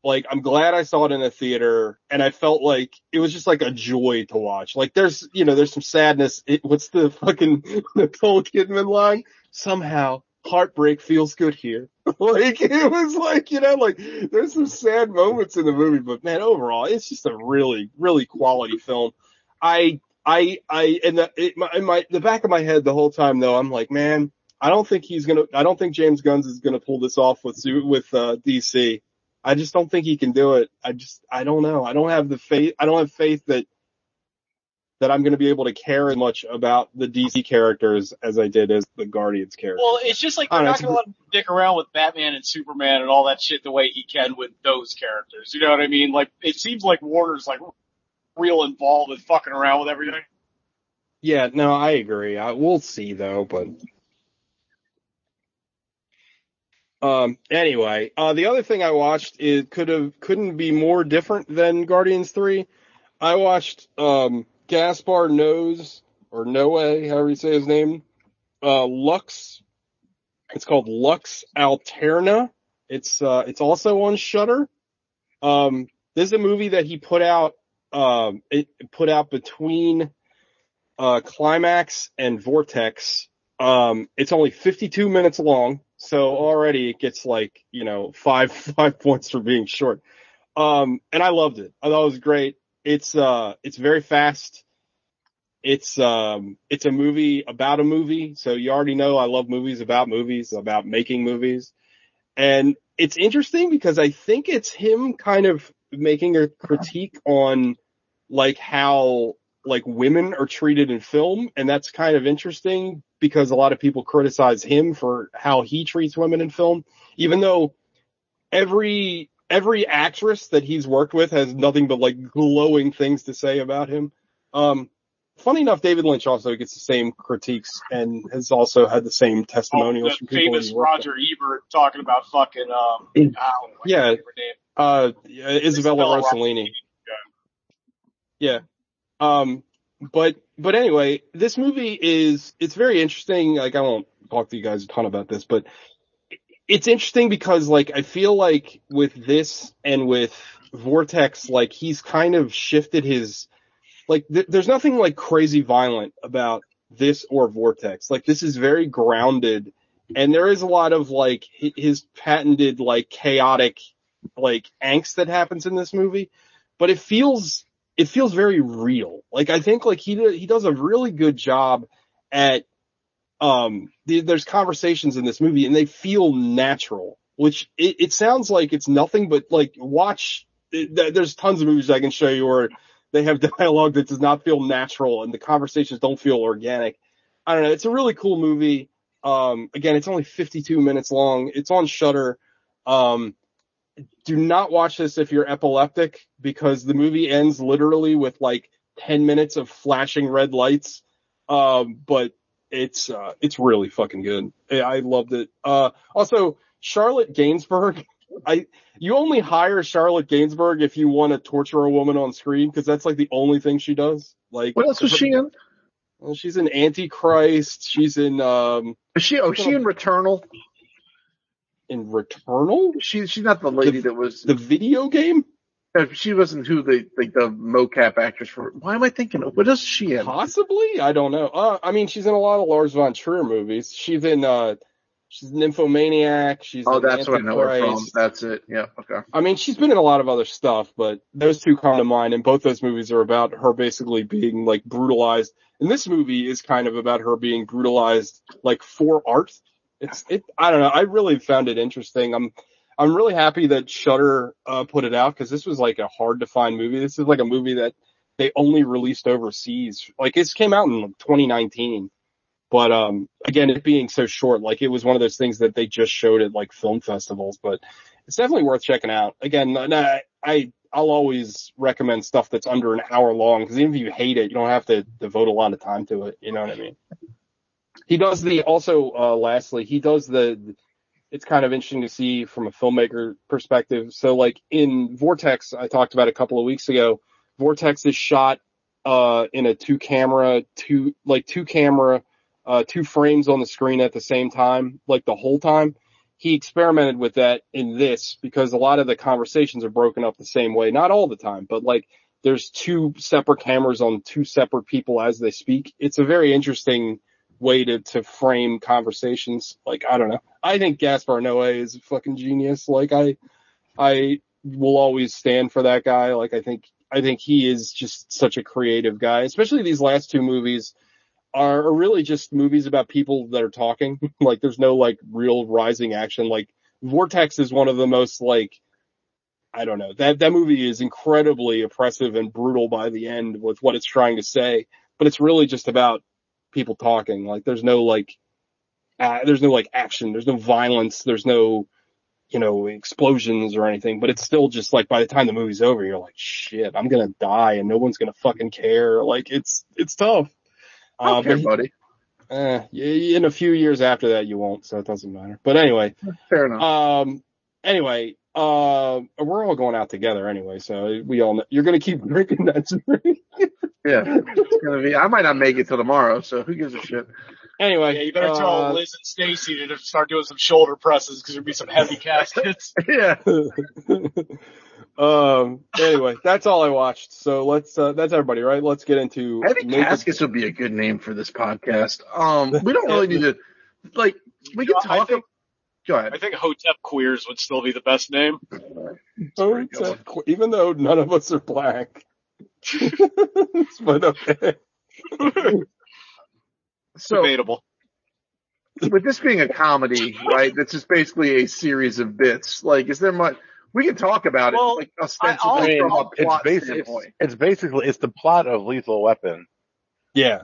like I'm glad I saw it in a theater and I felt like it was just like a joy to watch. Like there's, you know, there's some sadness. It, what's the fucking Nicole Kidman line? Somehow heartbreak feels good here. like it was like, you know, like there's some sad moments in the movie, but man, overall it's just a really, really quality film. I, I, I, in the, it, my, in my, the back of my head the whole time though, I'm like, man, I don't think he's gonna, I don't think James Guns is gonna pull this off with, with, uh, DC. I just don't think he can do it. I just, I don't know. I don't have the faith, I don't have faith that, that I'm going to be able to care as much about the DC characters as I did as the Guardians characters. Well, it's just like they're not going to let him dick around with Batman and Superman and all that shit the way he can with those characters. You know what I mean? Like, it seems like Warner's like real involved with fucking around with everything. yeah, no, I agree. I, we'll see though, but. Um, anyway, uh, the other thing I watched is could have, couldn't be more different than Guardians 3. I watched, um, Gaspar Knows, or Noe, however you say his name, uh, Lux. It's called Lux Aeterna. It's, uh, it's also on Shudder. Um, this is a movie that he put out, um, it put out between, uh, Climax and Vortex. Um, it's only 52 minutes long. So already it gets like, you know, five, five points for being short. Um, and I loved it. I thought it was great. It's, uh, it's very fast. It's, um, it's a movie about a movie. So you already know I love movies about movies, about making movies. And it's interesting because I think it's him kind of making a critique on like how like women are treated in film. And that's kind of interesting because a lot of people criticize him for how he treats women in film, even though every, every actress that he's worked with has nothing but like glowing things to say about him. Um, funny enough, David Lynch also gets the same critiques and has also had the same testimonials Oh, from people famous he's worked with. Roger Ebert talking about fucking, um, I don't know, I Yeah. can't remember her name. Uh, Isabella Isabella Rossellini. Yeah. Um, but, but anyway, this movie is, it's very interesting. Like, I won't talk to you guys a ton about this, but it's interesting because like, I feel like with this and with Vortex, like he's kind of shifted his, like, th- there's nothing like crazy violent about this or Vortex. Like, this is very grounded and there is a lot of like his patented like chaotic like angst that happens in this movie, but it feels it feels very real. Like I think like he he does a really good job at um the, there's conversations in this movie and they feel natural, which it, it sounds like it's nothing but like watch. it- There's tons of movies I can show you where they have dialogue that does not feel natural and the conversations don't feel organic. I don't know. It's a really cool movie. Um, again, it's only 52 minutes long. It's on Shudder. Um, do not watch this if you're epileptic because the movie ends literally with like 10 minutes of flashing red lights. Um, but it's, uh, it's really fucking good. I loved it. Uh, also Charlotte Gainsbourg. I, you only hire Charlotte Gainsbourg if you want to torture a woman on screen because that's like the only thing she does. Like, What else was she in? Well, she's in Antichrist. She's in, um, Is she? Oh, she in Returnal? In Returnal, She she's not the lady The- that was. the video game. She wasn't who the like the mocap actress for. Why am I thinking? of What is she in? Possibly, I don't know. Uh, I mean, she's in a lot of Lars von Trier movies. She's in, uh, she's Nymphomaniac. She's Oh, that's what I know her from. That's it. Yeah. Okay. I mean, she's been in a lot of other stuff, but those two come to mind, and both those movies are about her basically being like brutalized. And this movie is kind of about her being brutalized, like for art. It's it. I don't know. I really found it interesting. I'm I'm really happy that Shudder uh, put it out because this was like a hard to find movie. This is like a movie that they only released overseas. Like this came out in 2019. But um again, it being so short, like it was one of those things that they just showed at like film festivals. But it's definitely worth checking out. Again, no, I I'll always recommend stuff that's under an hour long because even if you hate it, you don't have to devote a lot of time to it. You know what I mean? He does the also uh lastly, he does the it's kind of interesting to see from a filmmaker perspective. So like in Vortex, I talked about a couple of weeks ago, Vortex is shot uh in a two camera, two like two camera, uh two frames on the screen at the same time, like the whole time he experimented with that in this because a lot of the conversations are broken up the same way. Not all the time, but like there's two separate cameras on two separate people as they speak. It's a very interesting way to, to frame conversations. Like, I don't know. I think Gaspar Noé is a fucking genius. Like I, I will always stand for that guy. Like I think, I think he is just such a creative guy, especially these last two movies are really just movies about people that are talking. like there's no like real rising action. Like Vortex is one of the most like, I don't know, that, that movie is incredibly oppressive and brutal by the end with what it's trying to say, but it's really just about people talking. Like there's no like, uh, there's no like action, there's no violence, there's no, you know, explosions or anything, but it's still just like by the time the movie's over, you're like, shit, I'm gonna die and no one's gonna fucking care. Like it's, it's tough. I don't Uh, care, buddy. Eh, in a few years after that, you won't, so it doesn't matter. But anyway, Fair enough. um, anyway, uh, we're all going out together anyway, so we all know, you're gonna keep drinking that drink. yeah. It's gonna be. I might not make it till tomorrow, so who gives a shit? anyway, Yeah, you better tell uh, Liz and Stacy to start doing some shoulder presses because there'll be some heavy caskets. yeah. um, anyway, that's all I watched. So let's, uh, that's everybody, right? Let's get into Heavy Naked- Caskets would be a good name for this podcast. Um, we don't really need to, like, we can You know, I talk. think- Go I think Hotep Queers would still be the best name. Very it's good a- even though none of us are black. but okay. So, Debatable. with this being a comedy, right? That's just basically a series of bits. Like, is there much? We can talk about Well, it, like ostensibly I'll- from a it's plot basic. standpoint. It's basically it's the plot of Lethal Weapon Yeah.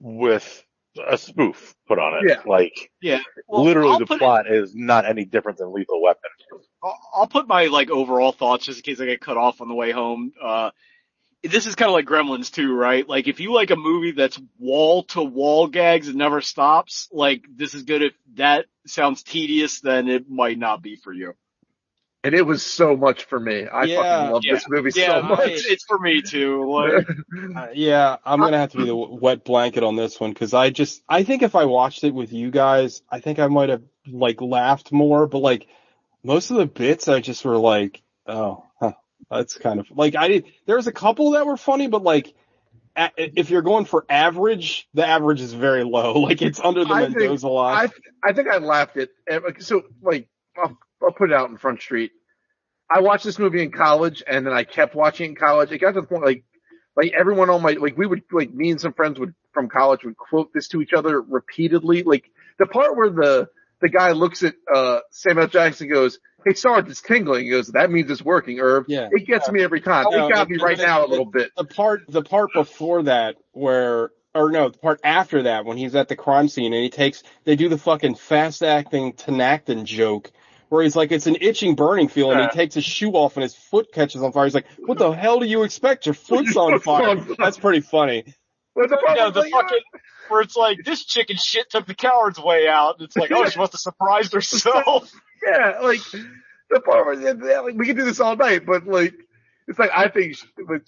with a spoof put on it. Yeah. Like Yeah. Well, literally, I'll the plot is not any different than Lethal Weapon. I'll, I'll put my like overall thoughts just in case I get cut off on the way home. Uh, this is kind of like Gremlins too, right? Like if you like a movie that's wall to wall gags and never stops, like this is good. If that sounds tedious, then it might not be for you. And it was so much for me. I Yeah. fucking love Yeah. this movie Yeah, so much. it's, it's for me too. Like, Uh, yeah, I'm gonna have to be the wet blanket on this one because I just I think if I watched it with you guys, I think I might have like laughed more. But like most of the bits, I just were like, oh, huh, that's kind of like I did. There was a couple that were funny, but like a, if you're going for average, the average is very low. Like it's under the I think- Mendoza line. I I think I laughed at so like I'll, put it out in Front Street. I watched this movie in college, and then I kept watching it in college. It got to the point like like everyone on my like we would like me and some friends would from college would quote this to each other repeatedly. Like the part where the the guy looks at uh Samuel Jackson goes, "Hey Sarge, it's tingling." He goes, "That means it's working." Irv. Yeah. it gets me every time. No, it got me right it- now a it- little bit. the part the part before that where or no the part after that when he's at the crime scene and he takes they do the fucking fast acting Tinactin joke where he's like it's an itching burning feeling. And he takes his shoe off and his foot catches on fire. He's like what the hell do you expect? Your foot's on fire. that's pretty funny. But the you know, the like, fucking where it's like this chicken shit took the coward's way out. It's like, oh, she must have surprised herself. Yeah, like the part where yeah, like, we can do this all night, but like it's like I think she- but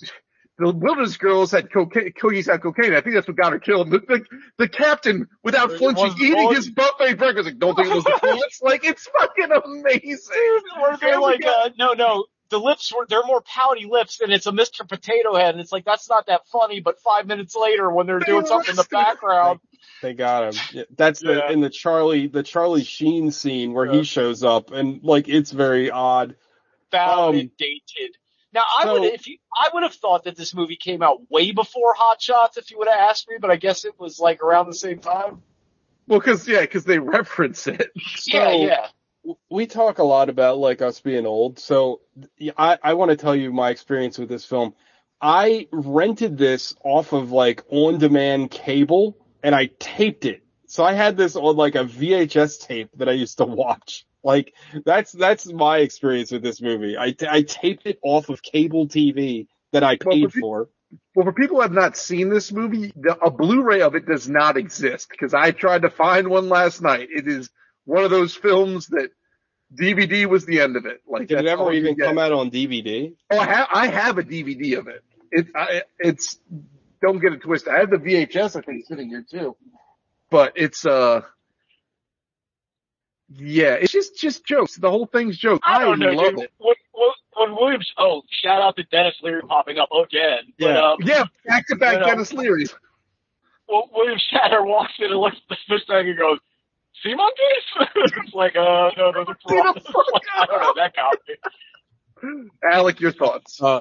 the wilderness girls had cocaine, cookies had cocaine. I think that's what got her killed. The, the, the captain, without It flinching, eating his buffet breakfast, like don't think it was the bullets. Like it's fucking amazing. Where they're like, uh, no, no, the lips were they're more pouty lips and it's a Mr. Potato Head and it's like that's not that funny, but five minutes later when they're They doing something in the background, They got him. Yeah, That's the in the Charlie the Charlie Sheen scene where Yeah. he shows up and like it's very odd. validated. Now I so- would if you I would have thought that this movie came out way before Hot Shots if you would have asked me, but I guess it was like around the same time. Well, cause yeah, cause they reference it. So- yeah. we talk a lot about like us being old. So I, I want to tell you my experience with this film. I rented this off of like on demand cable and I taped it. So I had this on like a VHS tape that I used to watch. Like that's, that's my experience with this movie. I, I taped it off of cable TV that I Well, paid for for. Well, for people who have not seen this movie, the, a Blu-ray of it does not exist because I tried to find one last night. It is one of those films that DVD was the end of it. Like Did it ever even come out on DVD? Oh, I have, I have a DVD of it. It, I, it's, don't get it twisted. I have the VHS, I think, sitting here too. But it's, uh, yeah, it's just, just jokes. The whole thing's jokes. I don't know, love dude. it. When, when, when Williams, oh, shout out to Denis Leary popping up again. But, Yeah. um, Yeah, back to back You know, Denis Leary. well, William Shatner walks in and looks at the fish tank and goes, sea monkeys? it's like, uh, no, those are Get prawns. Like, I don't know, that copy. Alec, your thoughts. Uh,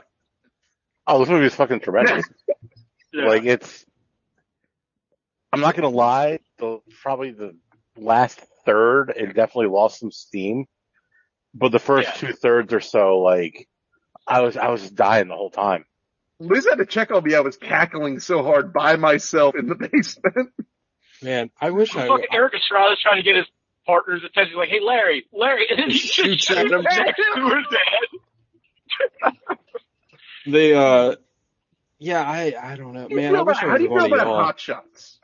oh, this movie is fucking tremendous. Yeah. Like it's, I'm not gonna lie, the probably the last third it definitely lost some steam, but the first Yeah. two thirds or so, like I was I was dying the whole time. Liz had to check on me. I was cackling so hard by myself in the basement. Man, I wish I, fucking Erik Estrada's trying to get his partner's attention. Like, hey, Larry, Larry, and then he Shoots shoots at him. next to his head. they, uh, yeah, I, I don't know, How do you man. feel I wish about- I how was do you feel about on. Hot Shots?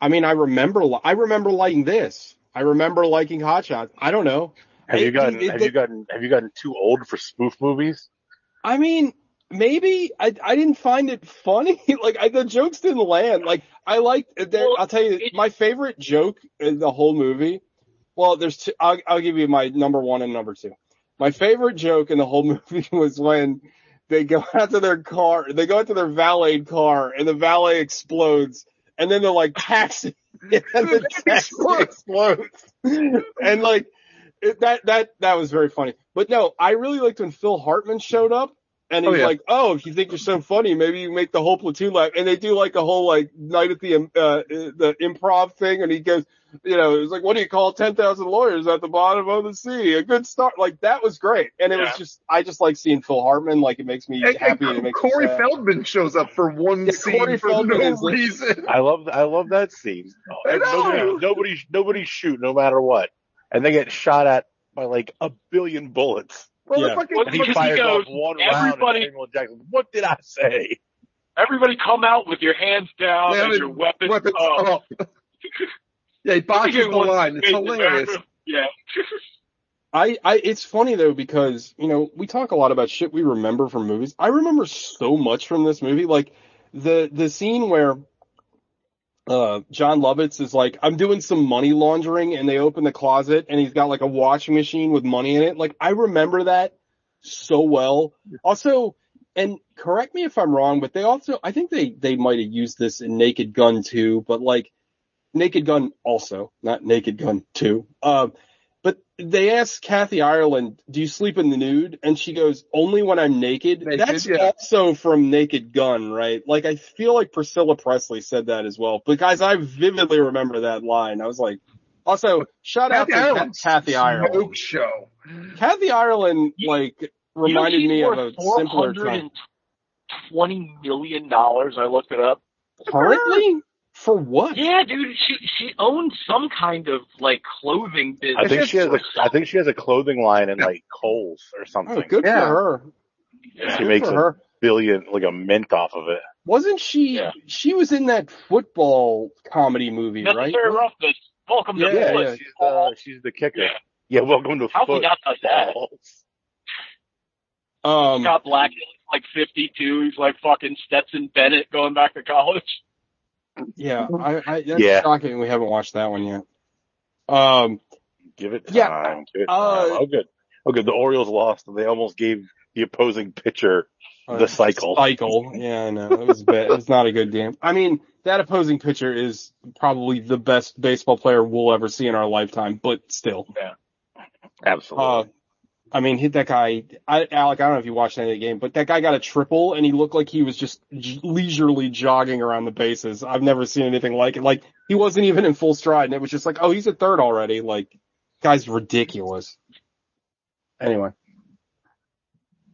I mean, I remember, I remember liking this. I remember liking Hot Shots. I don't know. Have It- you gotten it- have it- you gotten have you gotten too old for spoof movies? I mean, maybe I, I didn't find it funny. like I, the jokes didn't land. Like I liked, uh, there, Well, I'll tell you, it- my favorite joke in the whole movie. Well, there's two, I'll, I'll give you my number one and number two. My favorite joke in the whole movie was when they go out to their car, they go out to their valet car and the valet explodes and then they're like taxi and the taxi explodes. and like it, that, that, that was very funny. But no, I really liked when Phil Hartman showed up and Oh, he's yeah. like, oh, if you think you're so funny, maybe you make the whole platoon laugh. And they do like a whole like night at the, uh, the improv thing. And he goes, you know, it was like, what do you call 10,000 lawyers at the bottom of the sea? A good start. Like that was great. And it was just, I just like seeing Phil Hartman. Like it makes me And, happy and and it makes Corey sad. Feldman shows up for one Yeah, scene Corey for Feldman no is like- reason. I love I love that scene. Oh, I know. Nobody nobody nobody shoot no matter what, and they get shot at by like a billion bullets. Well, the Yeah. fucking- And he Because he fires goes, off one round. everybody- And Samuel Jackson, what did I say? Everybody come out with your hands down Yeah, and and your weapons, weapons up. up. yeah, he botches the line. It's hilarious. Yeah. I, I, it's funny though because, you know, we talk a lot about shit we remember from movies. I remember so much from this movie. Like the, the scene where, uh, Jon Lovitz is like, I'm doing some money laundering and they open the closet and he's got like a washing machine with money in it. Like I remember that so well. Also, and correct me if I'm wrong, but they also, I think they, they might have used this in Naked Gun too, but like Naked Gun also, not Naked Gun 2. Um, but they asked Kathy Ireland, do you sleep in the nude? And she goes, only when I'm naked. Naked, That's yeah. also from Naked Gun, right? Like I feel like Priscilla Presley said that as well. But guys, I vividly remember that line. I was like, also shout out to Ka- Ireland's Kathy Ireland. Smoke show. Kathy Ireland, like, reminded you know me of a simpler time. $20 million. I looked it up. Currently? For what? Yeah, dude, she she owns some kind of like clothing business. I think she has a I think she has a clothing line in like Kohl's or Oh, something. good Yeah. for her. Yeah. She Good makes for a her. billion like a mint off of it. Wasn't she? Yeah. She was in that football comedy movie, right? Necessary roughness. Welcome Yeah, to Yeah, the yeah. list. she's the she's the kicker. Yeah. Yeah, welcome to football. How can you not touch that? Um, Scott Bakula like 52. He's like fucking Stetson Bennett going back to college. Yeah, I, I that's Yeah. shocking we haven't watched that one yet. Um, Give it time. Yeah, Give it uh, time. Oh, good. Okay, the Orioles lost and they almost gave the opposing pitcher Uh, the cycle. Cycle. Yeah, I know. It was bad. It was not a good game. I mean, that opposing pitcher is probably the best baseball player we'll ever see in our lifetime, but still. Yeah. Absolutely. Uh, I mean, hit that guy. I, Alec, I don't know if you watched any of the game, but that guy got a triple and he looked like he was just j- leisurely jogging around the bases. I've never seen anything like it. Like, he wasn't even in full stride and it was just like, oh, he's at third already. Like, guy's ridiculous. Anyway.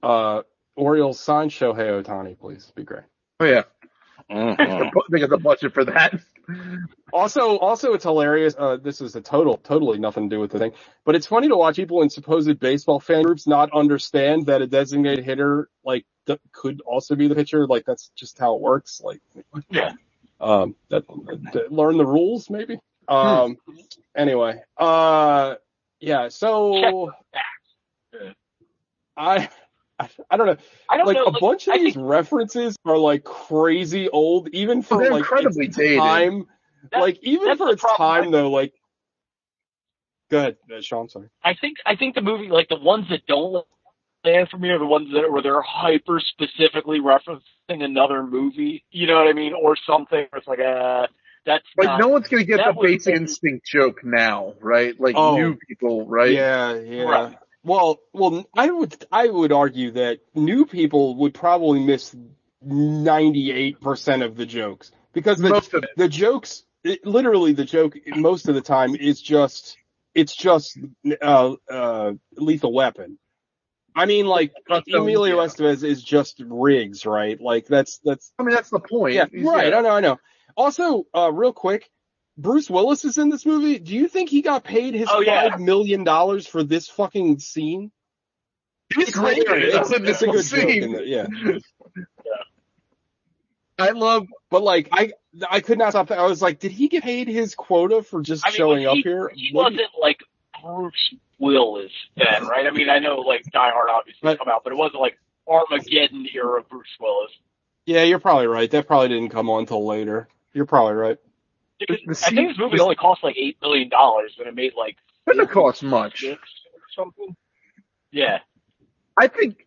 Uh, Orioles sign Shohei Ohtani, please. Be great. Oh yeah, Mhm. they got the budget for that. Also, also it's hilarious. Uh, this is a total, totally nothing to do with the thing, but it's funny to watch people in supposed baseball fan groups not understand that a designated hitter, like, th- could also be the pitcher. Like, that's just how it works. Like, Yeah. um, that, that- learn the rules maybe. Um, anyway, uh, yeah, so I, I, I don't know. I don't Like, know. a bunch of I these think references are like crazy old, even for They're like, incredibly dated. time. That- like even for its problem. time though, like go ahead, uh, Sean, sorry. I think I think the movie, like the ones that don't land for me, are the ones that where they're hyper specifically referencing another movie. You know what I mean, or something. Where it's like, uh, that's Like not. no one's gonna get the was- basic instinct joke now, right? Like Oh. new people, right? Yeah, yeah. Right. Well, well, I would, I would argue that new people would probably miss 98% of the jokes because the, Most of it. the jokes, it, literally the joke most of the time is just, it's just, uh, uh, lethal weapon. I mean, like, so- Emilio yeah. Estevez is just Riggs, right? Like, that's, that's, I mean, that's the point. Yeah, He's- right. yeah. I know, I know. Also, uh, real quick, Bruce Willis is in this movie. Do you think he got paid his Oh, yeah. five million dollars for this fucking scene? He's hilarious It's, in it's this a good joke. scene. In the, yeah, I love. but like, I I could not stop. I was like, did he get paid his quota for just I mean, showing he, up here? He What- wasn't like Bruce Willis then, right? I mean, I know like Die Hard obviously But- come out, but it wasn't like Armageddon era Bruce Willis. Yeah, you're probably right. That probably didn't come on until later. You're probably right. Because The I think this movie only cost like eight million dollars, and it made like Doesn't cost much. or something. Yeah. I think.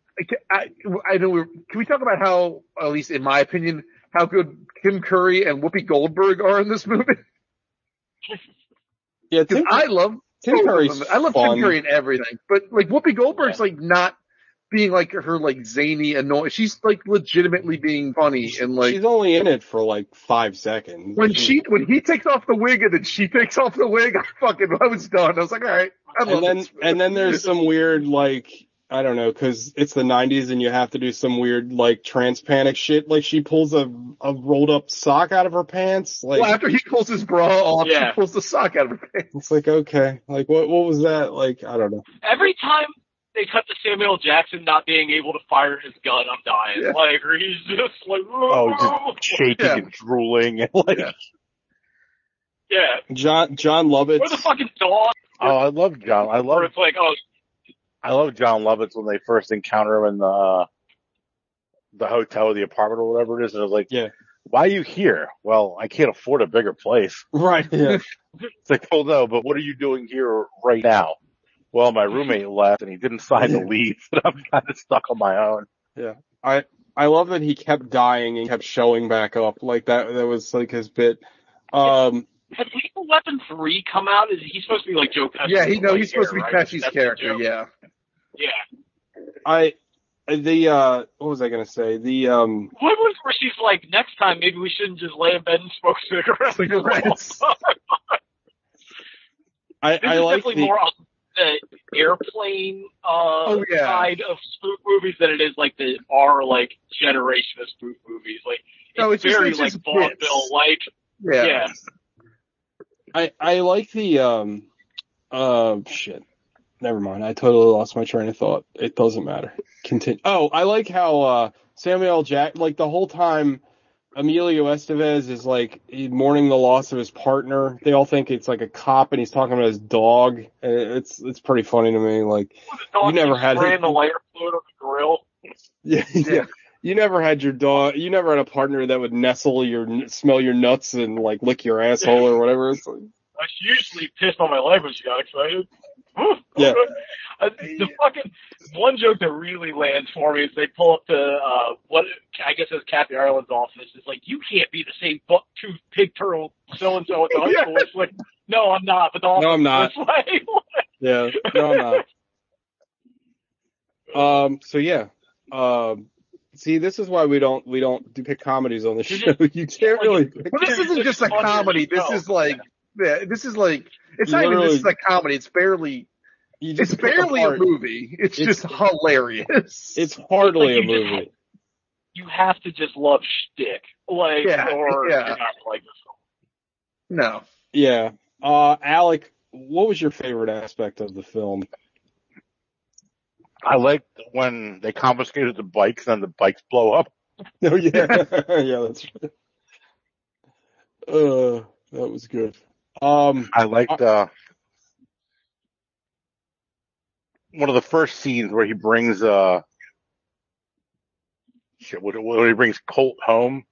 I, I know. We're, can we talk about how, at least in my opinion, how good Tim Curry and Whoopi Goldberg are in this movie? Yeah, Tim, I love Tim both of Curry's them. I love fun. Tim Curry and everything, but like Whoopi Goldberg's like not being like her like zany annoying. She's like legitimately being funny and like She's only in it for like five seconds. when she when he takes off the wig and then she takes off the wig, I fucking I was done. I was like, all right, and then and then there's some weird like I don't know because it's the 90s and you have to do some weird like transpanic shit. Like she pulls a a rolled up sock out of her pants. Like well, after he pulls his bra off, Yeah. she pulls the sock out of her pants. it's like okay, like what what was that? Like I don't know. Every time they cut to Samuel Jackson not being able to fire his gun, I'm dying. Yeah. Like, or he's just like, Oh, just shaking Yeah. and drooling and like, Yeah. yeah. John Jon Lovitz. Or the fucking dog, oh, I love John. I love where it's like, oh, I love Jon Lovitz when they first encounter him in the the hotel or the apartment or whatever it is, and I was like, Yeah. why are you here? Well, I can't afford a bigger place. right. Yeah. It's like, well, no, but what are you doing here right now? Well, my roommate left and he didn't sign the lease, and I'm kind of stuck on my own. Yeah. I I love that he kept dying and kept showing back up. Like that that was like his bit. Um had Lethal Weapon 3 come out? Is he supposed to be like Joe Pesci? Yeah, he no, he's supposed to be right? Pesci's character. Yeah, Yeah. I the uh what was I gonna say? The um What was where she's like, next time maybe we shouldn't just lay in bed and smoke cigarettes. Cigarettes. I This I is like definitely the more on the airplane uh, Oh, yeah. side of spoof movies than it is like the our like generation of spoof movies. Like it's, No, it's just- very it's like just vaudeville bits. like. yeah. Yeah. I I like the um uh shit. Never mind. I totally lost my train of thought. It doesn't matter. Continue. Oh, I like how uh Samuel Jack like the whole time Emilio Estevez is like mourning the loss of his partner. They all think it's like a cop and he's talking about his dog. It's it's pretty funny to me. Like You never had- spraying the lighter fluid on the grill. yeah, yeah. Yeah. You never had your dog. You never had a partner that would nestle your, smell your nuts and like lick your asshole or whatever. It's like, I usually pissed on my leg when she got excited. Yeah. Uh, the fucking one joke that really lands for me is they pull up to uh what I guess it's Kathy Ireland's office. It's like you can't be the same buck tooth pig turtle so and so at the high school. It's like no, I'm not. But the office No, I'm not. is this way. Yeah, no, I'm not. Um. So yeah. Um. See, this is why we don't we don't do pick comedies on the show. You can't really. Pick, Well, this isn't just a comedy. This is like, yeah, this is like, it's You not even this is literally- a comedy. It's barely, you it's just pick barely a apart. movie. It's, It's- just hilarious. It's hardly a Like, you just- movie. You have to just love shtick, like, Yeah, or yeah. you're not like this. no. Yeah. Uh, Alec, what was your favorite aspect of the film? I liked when they confiscated the bikes and the bikes blow up. Oh yeah, yeah, that's right. Uh, that was good. Um, I liked uh, one of the first scenes where he brings uh, shit, when when he brings Colt home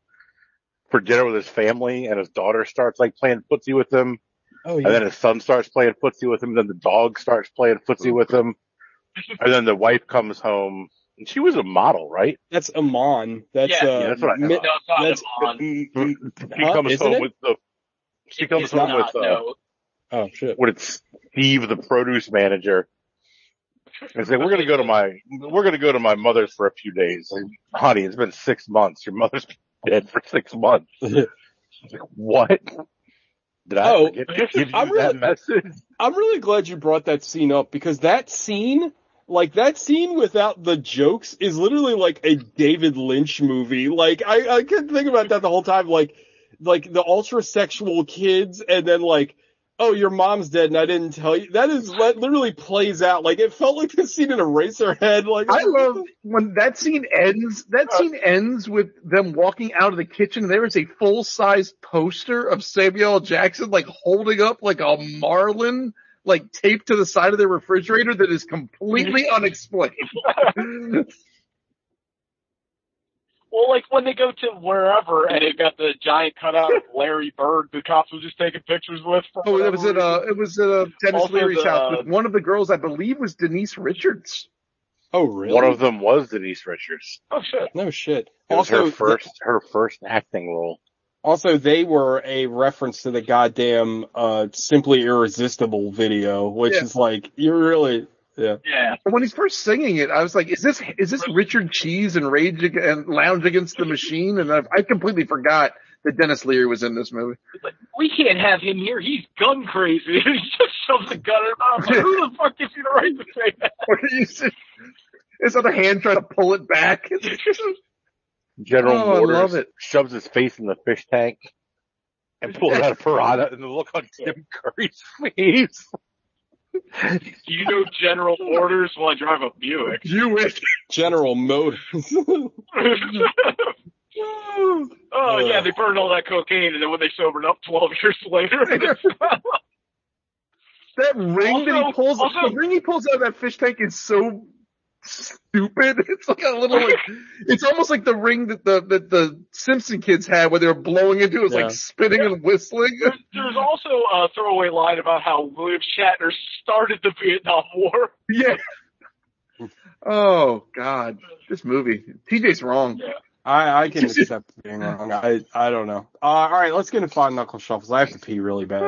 for dinner with his family, and his daughter starts like playing footsie with him, oh and then his son starts playing footsie with him, then the dog starts playing footsie with him, and then the wife comes home. And she was a model, right? that's Amon. That's Yeah. uh, Yeah, that's what I Mi- No, that's on. She huh? comes Isn't home it? with the. She comes home not, with uh, no. Oh shit. with Steve, the produce manager. And say, we're gonna go to my, we're gonna go to my mother's for a few days. Like, honey, it's been six months. Your mother's been dead for six months. Like, what? Did I Oh, to give you I'm that really- message? I'm really glad you brought that scene up because that scene, like that scene without the jokes, is literally like a David Lynch movie. Like I, I could think about that the whole time. Like, like the ultra sexual kids, and then like, oh, your mom's dead, and I didn't tell you. That is that literally plays out. Like it felt like the scene in Eraserhead. Like I love when that scene ends. That uh, scene ends with them walking out of the kitchen. There is a full size poster of Samuel Jackson, like holding up like a marlin, like taped to the side of the refrigerator that is completely unexplained. Well, like when they go to wherever and they've got the giant cutout of Larry Bird, the cops were just taking pictures with. Oh, it was at uh, it was at uh, Denis Also Leary's the, house uh, with one of the girls. I believe was Denise Richards. oh really? One of them was Denise Richards. Oh shit! no shit. It was Also, her first, her first acting role. Also, they were a reference to the goddamn uh "Simply Irresistible" video, which Yeah. is like you really, yeah. Yeah, When he's first singing it, I was like, "Is this is this Richard Cheese and Rage and Lounge Against the Machine?" And I, I completely forgot that Denis Leary was in this movie. It's like, we can't have him here. He's gun crazy. he just shoves a gun in his mouth. Like, who the fuck gives you the right to say that? Or he's- his other hand trying to pull it back. General Oh, I Motors love it. shoves his face in the fish tank and pulls out a piranha, and the look on Tim Curry's face. Do you know general orders while I drive a Buick? you wish. General Motors. oh yeah, they burned all that cocaine, and then when they sobered up 12 years later, That ring that he pulls, also- the ring he pulls out of that fish tank is so stupid. It's like a little, like, it's almost like the ring that the that the Simpson kids had where they were blowing into. It was Yeah. like spinning and whistling. there's, there's also a throwaway line about how William Shatner started the Vietnam War. yeah. Oh God, this movie. TJ's wrong. I I can accept being wrong. I I don't know. Uh, all right, let's get into five knuckle shuffles. I have to pee really bad.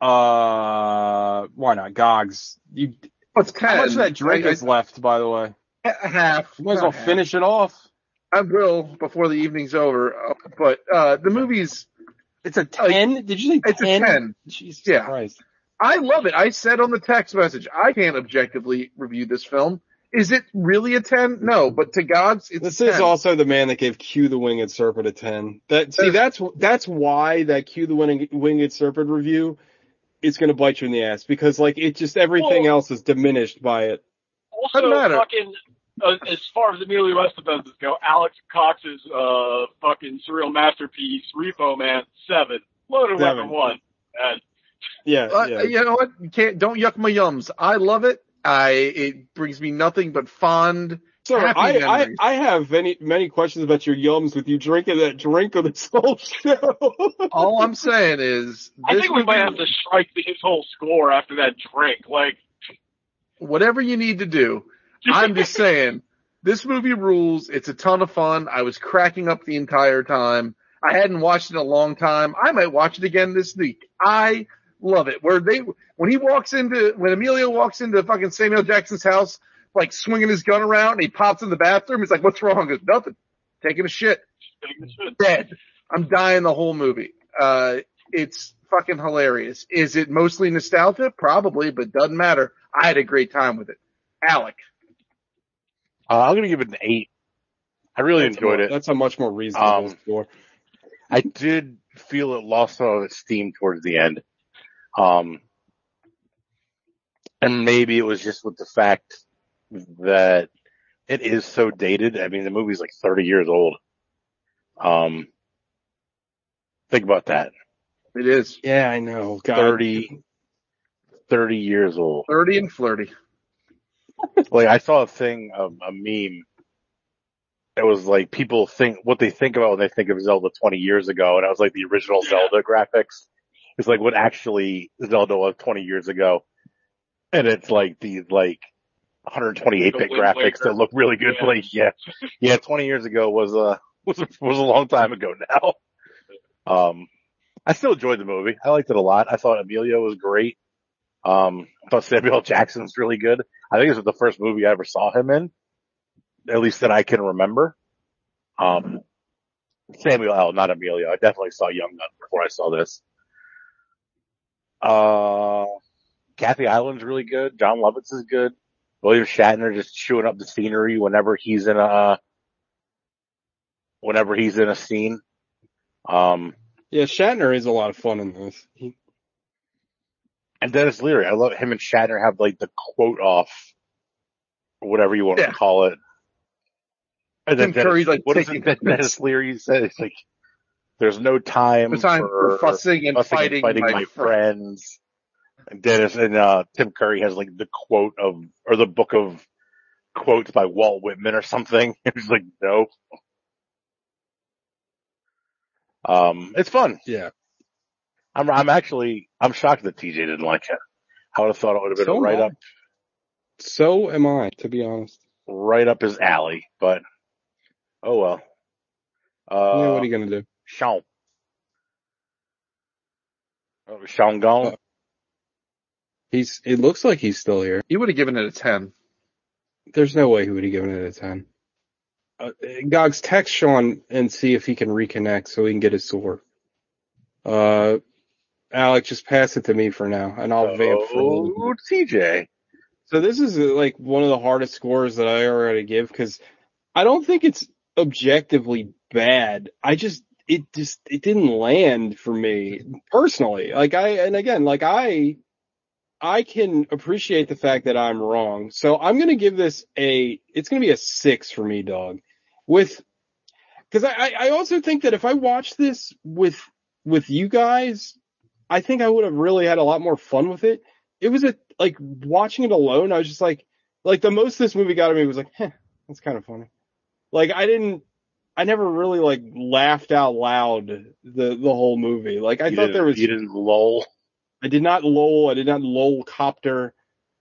Uh, why not? Gogs, you. What's How much of that drink I, is left, by the way? I, half. You might as well Half. finish it off. I will before the evening's over. uh, But uh the movie's It's a ten. Did you say it's a ten? ten. Jesus Yeah. Christ. I love it. I said on the text message, I can't objectively review this film. Is it really a 10? No, but to God's, it's This a 10. is also the man that gave Q the Winged Serpent a ten. That see, that's that's why that Q the Winged Winged Serpent review is going to bite you in the ass because like it just everything Well- else is diminished by it. Also, Doesn't matter. fucking, uh, as far as Emilio Estevez's go, Alex Cox's, uh, fucking surreal masterpiece, Repo Man 7. Loaded Seven. Weapon 1. And Yeah, Uh, yeah. You know what? You can't, don't yuck my yums. I love it. I it brings me nothing but fond. So Happy I, I. I have many many questions about your yums with you drinking that drink on this whole show. All I'm saying is, I think we might movie- have to strike his whole score after that drink. Like, whatever you need to do. I'm just saying, this movie rules. It's a ton of fun. I was cracking up the entire time. I hadn't watched it in a long time. I might watch it again this week. I love it. Where they, when he walks into, when Emilio walks into fucking Samuel Jackson's house, like swinging his gun around and he pops in the bathroom, he's like, what's wrong? He goes, nothing. Taking a shit. Dead. I'm dying the whole movie. Uh, it's fucking hilarious. Is it mostly nostalgia? Probably, but doesn't matter. I had a great time with it. Alec. Uh, I'm gonna give it an eight. I really That's enjoyed more- it. That's a much more reasonable Um, score. I did feel it lost some of its steam towards the end. Um, and maybe it was just with the fact that it is so dated. I mean, the movie's like 30 years old. Um, think about that. It is. Yeah, I know. God. 30, 30 years old. 30 and flirty. Like I saw a thing, um, a meme. It was like people think what they think about when they think of Zelda 20 years ago, and I was like the original Zelda graphics. It's like what actually Zelda was 20 years ago, and it's like the like 128 bit graphics that look really good. Yeah. Like yeah, yeah, 20 years ago was uh was was a long time ago now. Um, I still enjoyed the movie. I liked it a lot. I thought Emilio was great. Um, I thought Samuel Jackson's really good. I think this was the first movie I ever saw him in, at least that I can remember. Um, Samuel L., not Emilio. I definitely saw Young Gun before I saw this. Uh, Kathy Ireland's really good. Jon Lovitz is good. William Shatner just chewing up the scenery whenever he's in a, whenever he's in a scene. Um, Yeah, Shatner is a lot of fun in this. He, And Denis Leary, I love him and Shatner have like the quote off, whatever you want Yeah. to call it. And Tim Curry's, like, what is taking it that Denis Leary says? It's like, there's no time, The time for, fussing and fussing fighting, and fighting my, my, friend. friends. And Denis and uh, Tim Curry has like the quote of, or the book of quotes by Walt Whitman or something. He's like, no. Um, it's fun. yeah. I'm, I'm actually, I'm shocked that TJ didn't like it. I would have thought it would have been So right up, So am I, to be honest. right up his alley, but oh well. Uh, yeah, what are you gonna do? Sean. Oh, Sean gone. He's. It looks like he's still here. You would have given it a 10. There's no way he would have given it a ten. Uh, Gogs, text Sean and see if he can reconnect so he can get his sword. Uh, Alec, just pass it to me for now, and I'll vamp for a little oh, TJ. So this is uh, like one of the hardest scores that I ever had to give because I don't think it's objectively bad. I just it just it didn't land for me personally. Like I and again like I I can appreciate the fact that I'm wrong. So I'm gonna give this a it's gonna be a six for me, dog. With because I I also think that if I watched this with with you guys, I think I would have really had a lot more fun with it it was a like watching it alone. I was just like, like the most this movie got to me was like, heh, that's kind of funny. Like I didn't, I never really like laughed out loud the the whole movie. Like I you thought there was, you didn't lull. I did not lol, I did not lol copter.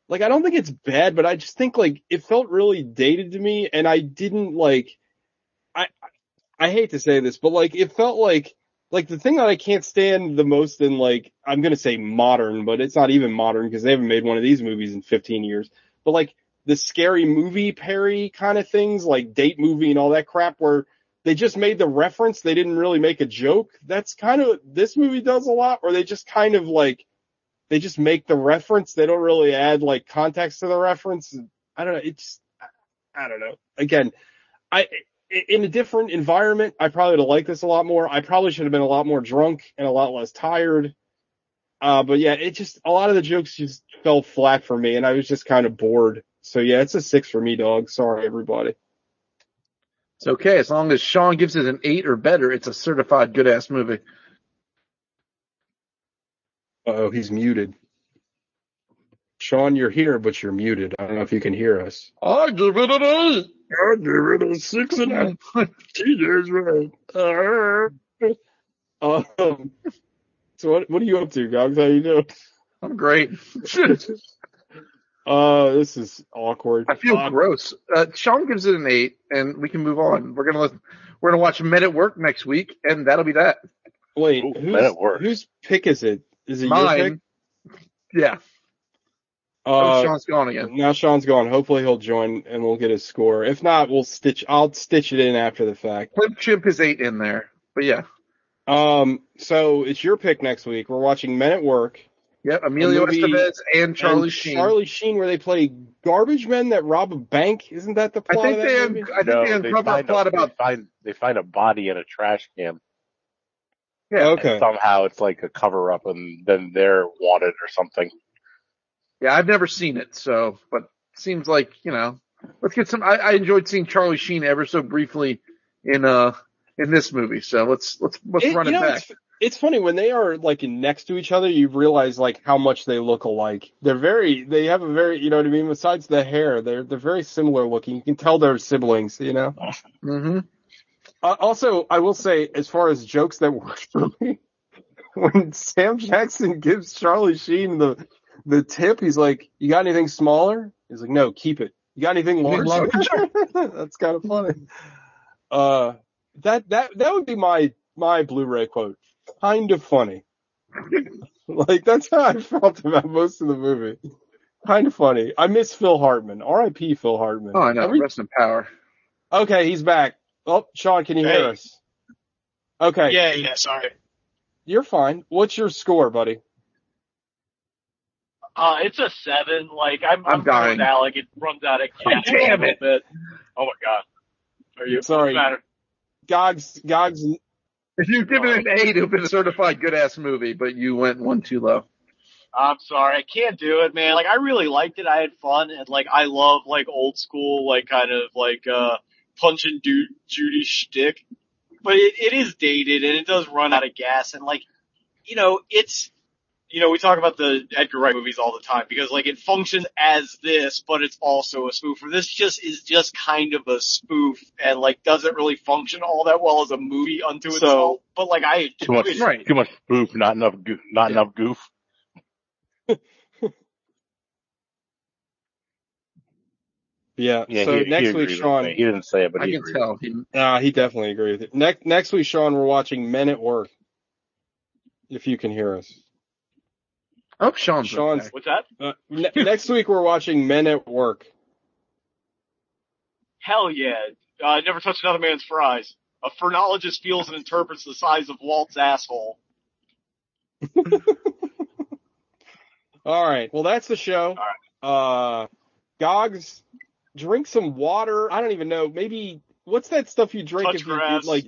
Like I don't think it's bad, but I just think like it felt really dated to me, and I didn't like. I I hate to say this, but like it felt like like the thing that I can't stand the most in like I'm gonna say modern, but it's not even modern because they haven't made one of these movies in 15 years. But like the scary movie parody kind of things, like date movie and all that crap, where they just made the reference, they didn't really make a joke. That's kind of this movie does a lot, or they just kind of like they just make the reference. They don't really add like context to the reference. I don't know. It's I don't know. Again, I in a different environment, I probably would have liked this a lot more. I probably should have been a lot more drunk and a lot less tired. Uh, but yeah, it just, a lot of the jokes just fell flat for me and I was just kind of bored. So yeah, it's a six for me, dog. Sorry, everybody. It's okay. As long as Sean gives it an 8 or better, it's a certified good ass movie. Oh, he's muted. Sean, you're here, but you're muted. I don't know if you can hear us. I give it an eight. I give it a six and a half. Cheaters, right? Um, so what what are you up to, Gogs? How you doing? I'm great. Uh, this is awkward. I feel Uh, gross. Uh, Sean gives it an eight, and we can move on. We're gonna listen, we're gonna watch Men at Work next week, and that'll be that. Wait, Ooh, whose, men at work. whose pick is it? Is it your pick? Mine. Yeah. Uh, oh, Sean's gone again. now Sean's gone. Hopefully he'll join and we'll get his score. If not, we'll stitch. I'll stitch it in after the fact. Clipchamp is eight in there, but yeah. Um, so it's your pick next week. We're watching Men at Work. Yep. Emilio movie- Estevez and Charlie and Sheen. Charlie Sheen, where they play garbage men that rob a bank. Isn't that the I plot think of that they, movie? un- I think No, they uncover a find plot about. they find they find a body in a trash can. Yeah. Okay. And somehow it's like a cover up, and then they're wanted or something. Yeah, I've never seen it, so but seems like you know. Let's get some. I, I enjoyed seeing Charlie Sheen ever so briefly in uh in this movie, so let's let's let's It- run it know, back. It's, it's funny when they are like next to each other, you realize like how much they look alike. They're very, they have a very, you know what I mean. Besides the hair, they're they're very similar looking. You can tell they're siblings. You know. hmm Uh, also, I will say, as far as jokes that work for me, when Sam Jackson gives Charlie Sheen the the tip, he's like, "You got anything smaller?" He's like, "No, keep it." You got anything larger? That's kind of funny. Uh, that that that would be my my Blu-ray quote. Kind of funny. like that's how I felt about most of the movie. Kind of funny. I miss Phil Hartman. R.I.P. Phil Hartman. Oh, I know. Every- Rest in power. okay, he's back. Oh, Sean, can you hear us? Okay. Yeah, yeah, sorry. You're fine. What's your score, buddy? Uh, it's a seven. Like I'm, I'm I'm, dying. with Alec. It runs out of gas Damn a little it. bit. Oh my god. Are you? Sorry. What's the? Gogs, Gogs, If you give it an eight, it would have been a certified good ass movie, but you went one too low. I'm sorry, I can't do it, man. Like I really liked it. I had fun, and like I love like old school, like kind of like uh Punch and Du- Judy shtick. But it, it is dated, and it does run out of gas. And like, you know, it's you know we talk about the Edgar Wright movies all the time because like it functions as this, but it's also a spoof. Or this just is just kind of a spoof, and like doesn't really function all that well as a movie unto itself. So- itself. But like I Too much, enjoyed it. Right. too much spoof, not enough, goof, not enough goof. yeah. Yeah, so he, he next agreed week, Sean. He didn't say it, but I he can agreed. tell. He, uh, he definitely agreed with it. Next, next week, Sean, we're watching Men at Work. If you can hear us. Oh, Sean's Sean's- okay. What's that? Uh, ne- next week, we're watching Men at Work. Hell yeah. Uh, never touch another man's fries. A phrenologist feels and interprets the size of Walt's asshole. All right. Well, that's the show. Uh, Gogs, drink some water. I don't even know. Maybe what's that stuff you drink Touch if you grass. like?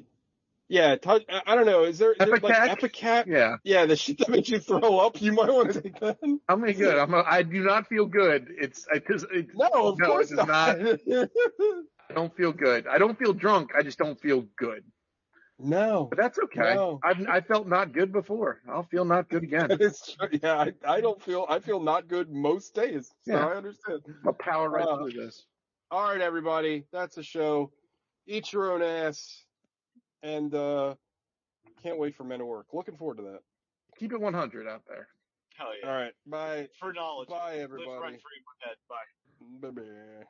Yeah, touch. I I don't know. Is there, is there like? Ipecac? Yeah. Yeah, the shit that makes you throw up. You might want to take that. I'm mean, good. I'm. A, I do not feel good. It's because it, No, of No, course does not. I don't feel good. I don't feel drunk. I just don't feel good. no. But that's okay. No. I've I felt not good before. I'll feel not good again. It's true. Yeah, I, I don't feel I feel not good most days. So Yeah. I understand. I'll power right Uh, through this. All right, everybody, that's the show. Eat your own ass, and uh can't wait for Men at Work. Looking forward to that. Keep it 100 out there. Hell yeah. All right, bye, Phrenologist. bye, everybody. rent free in my head. Bye. Bye bye.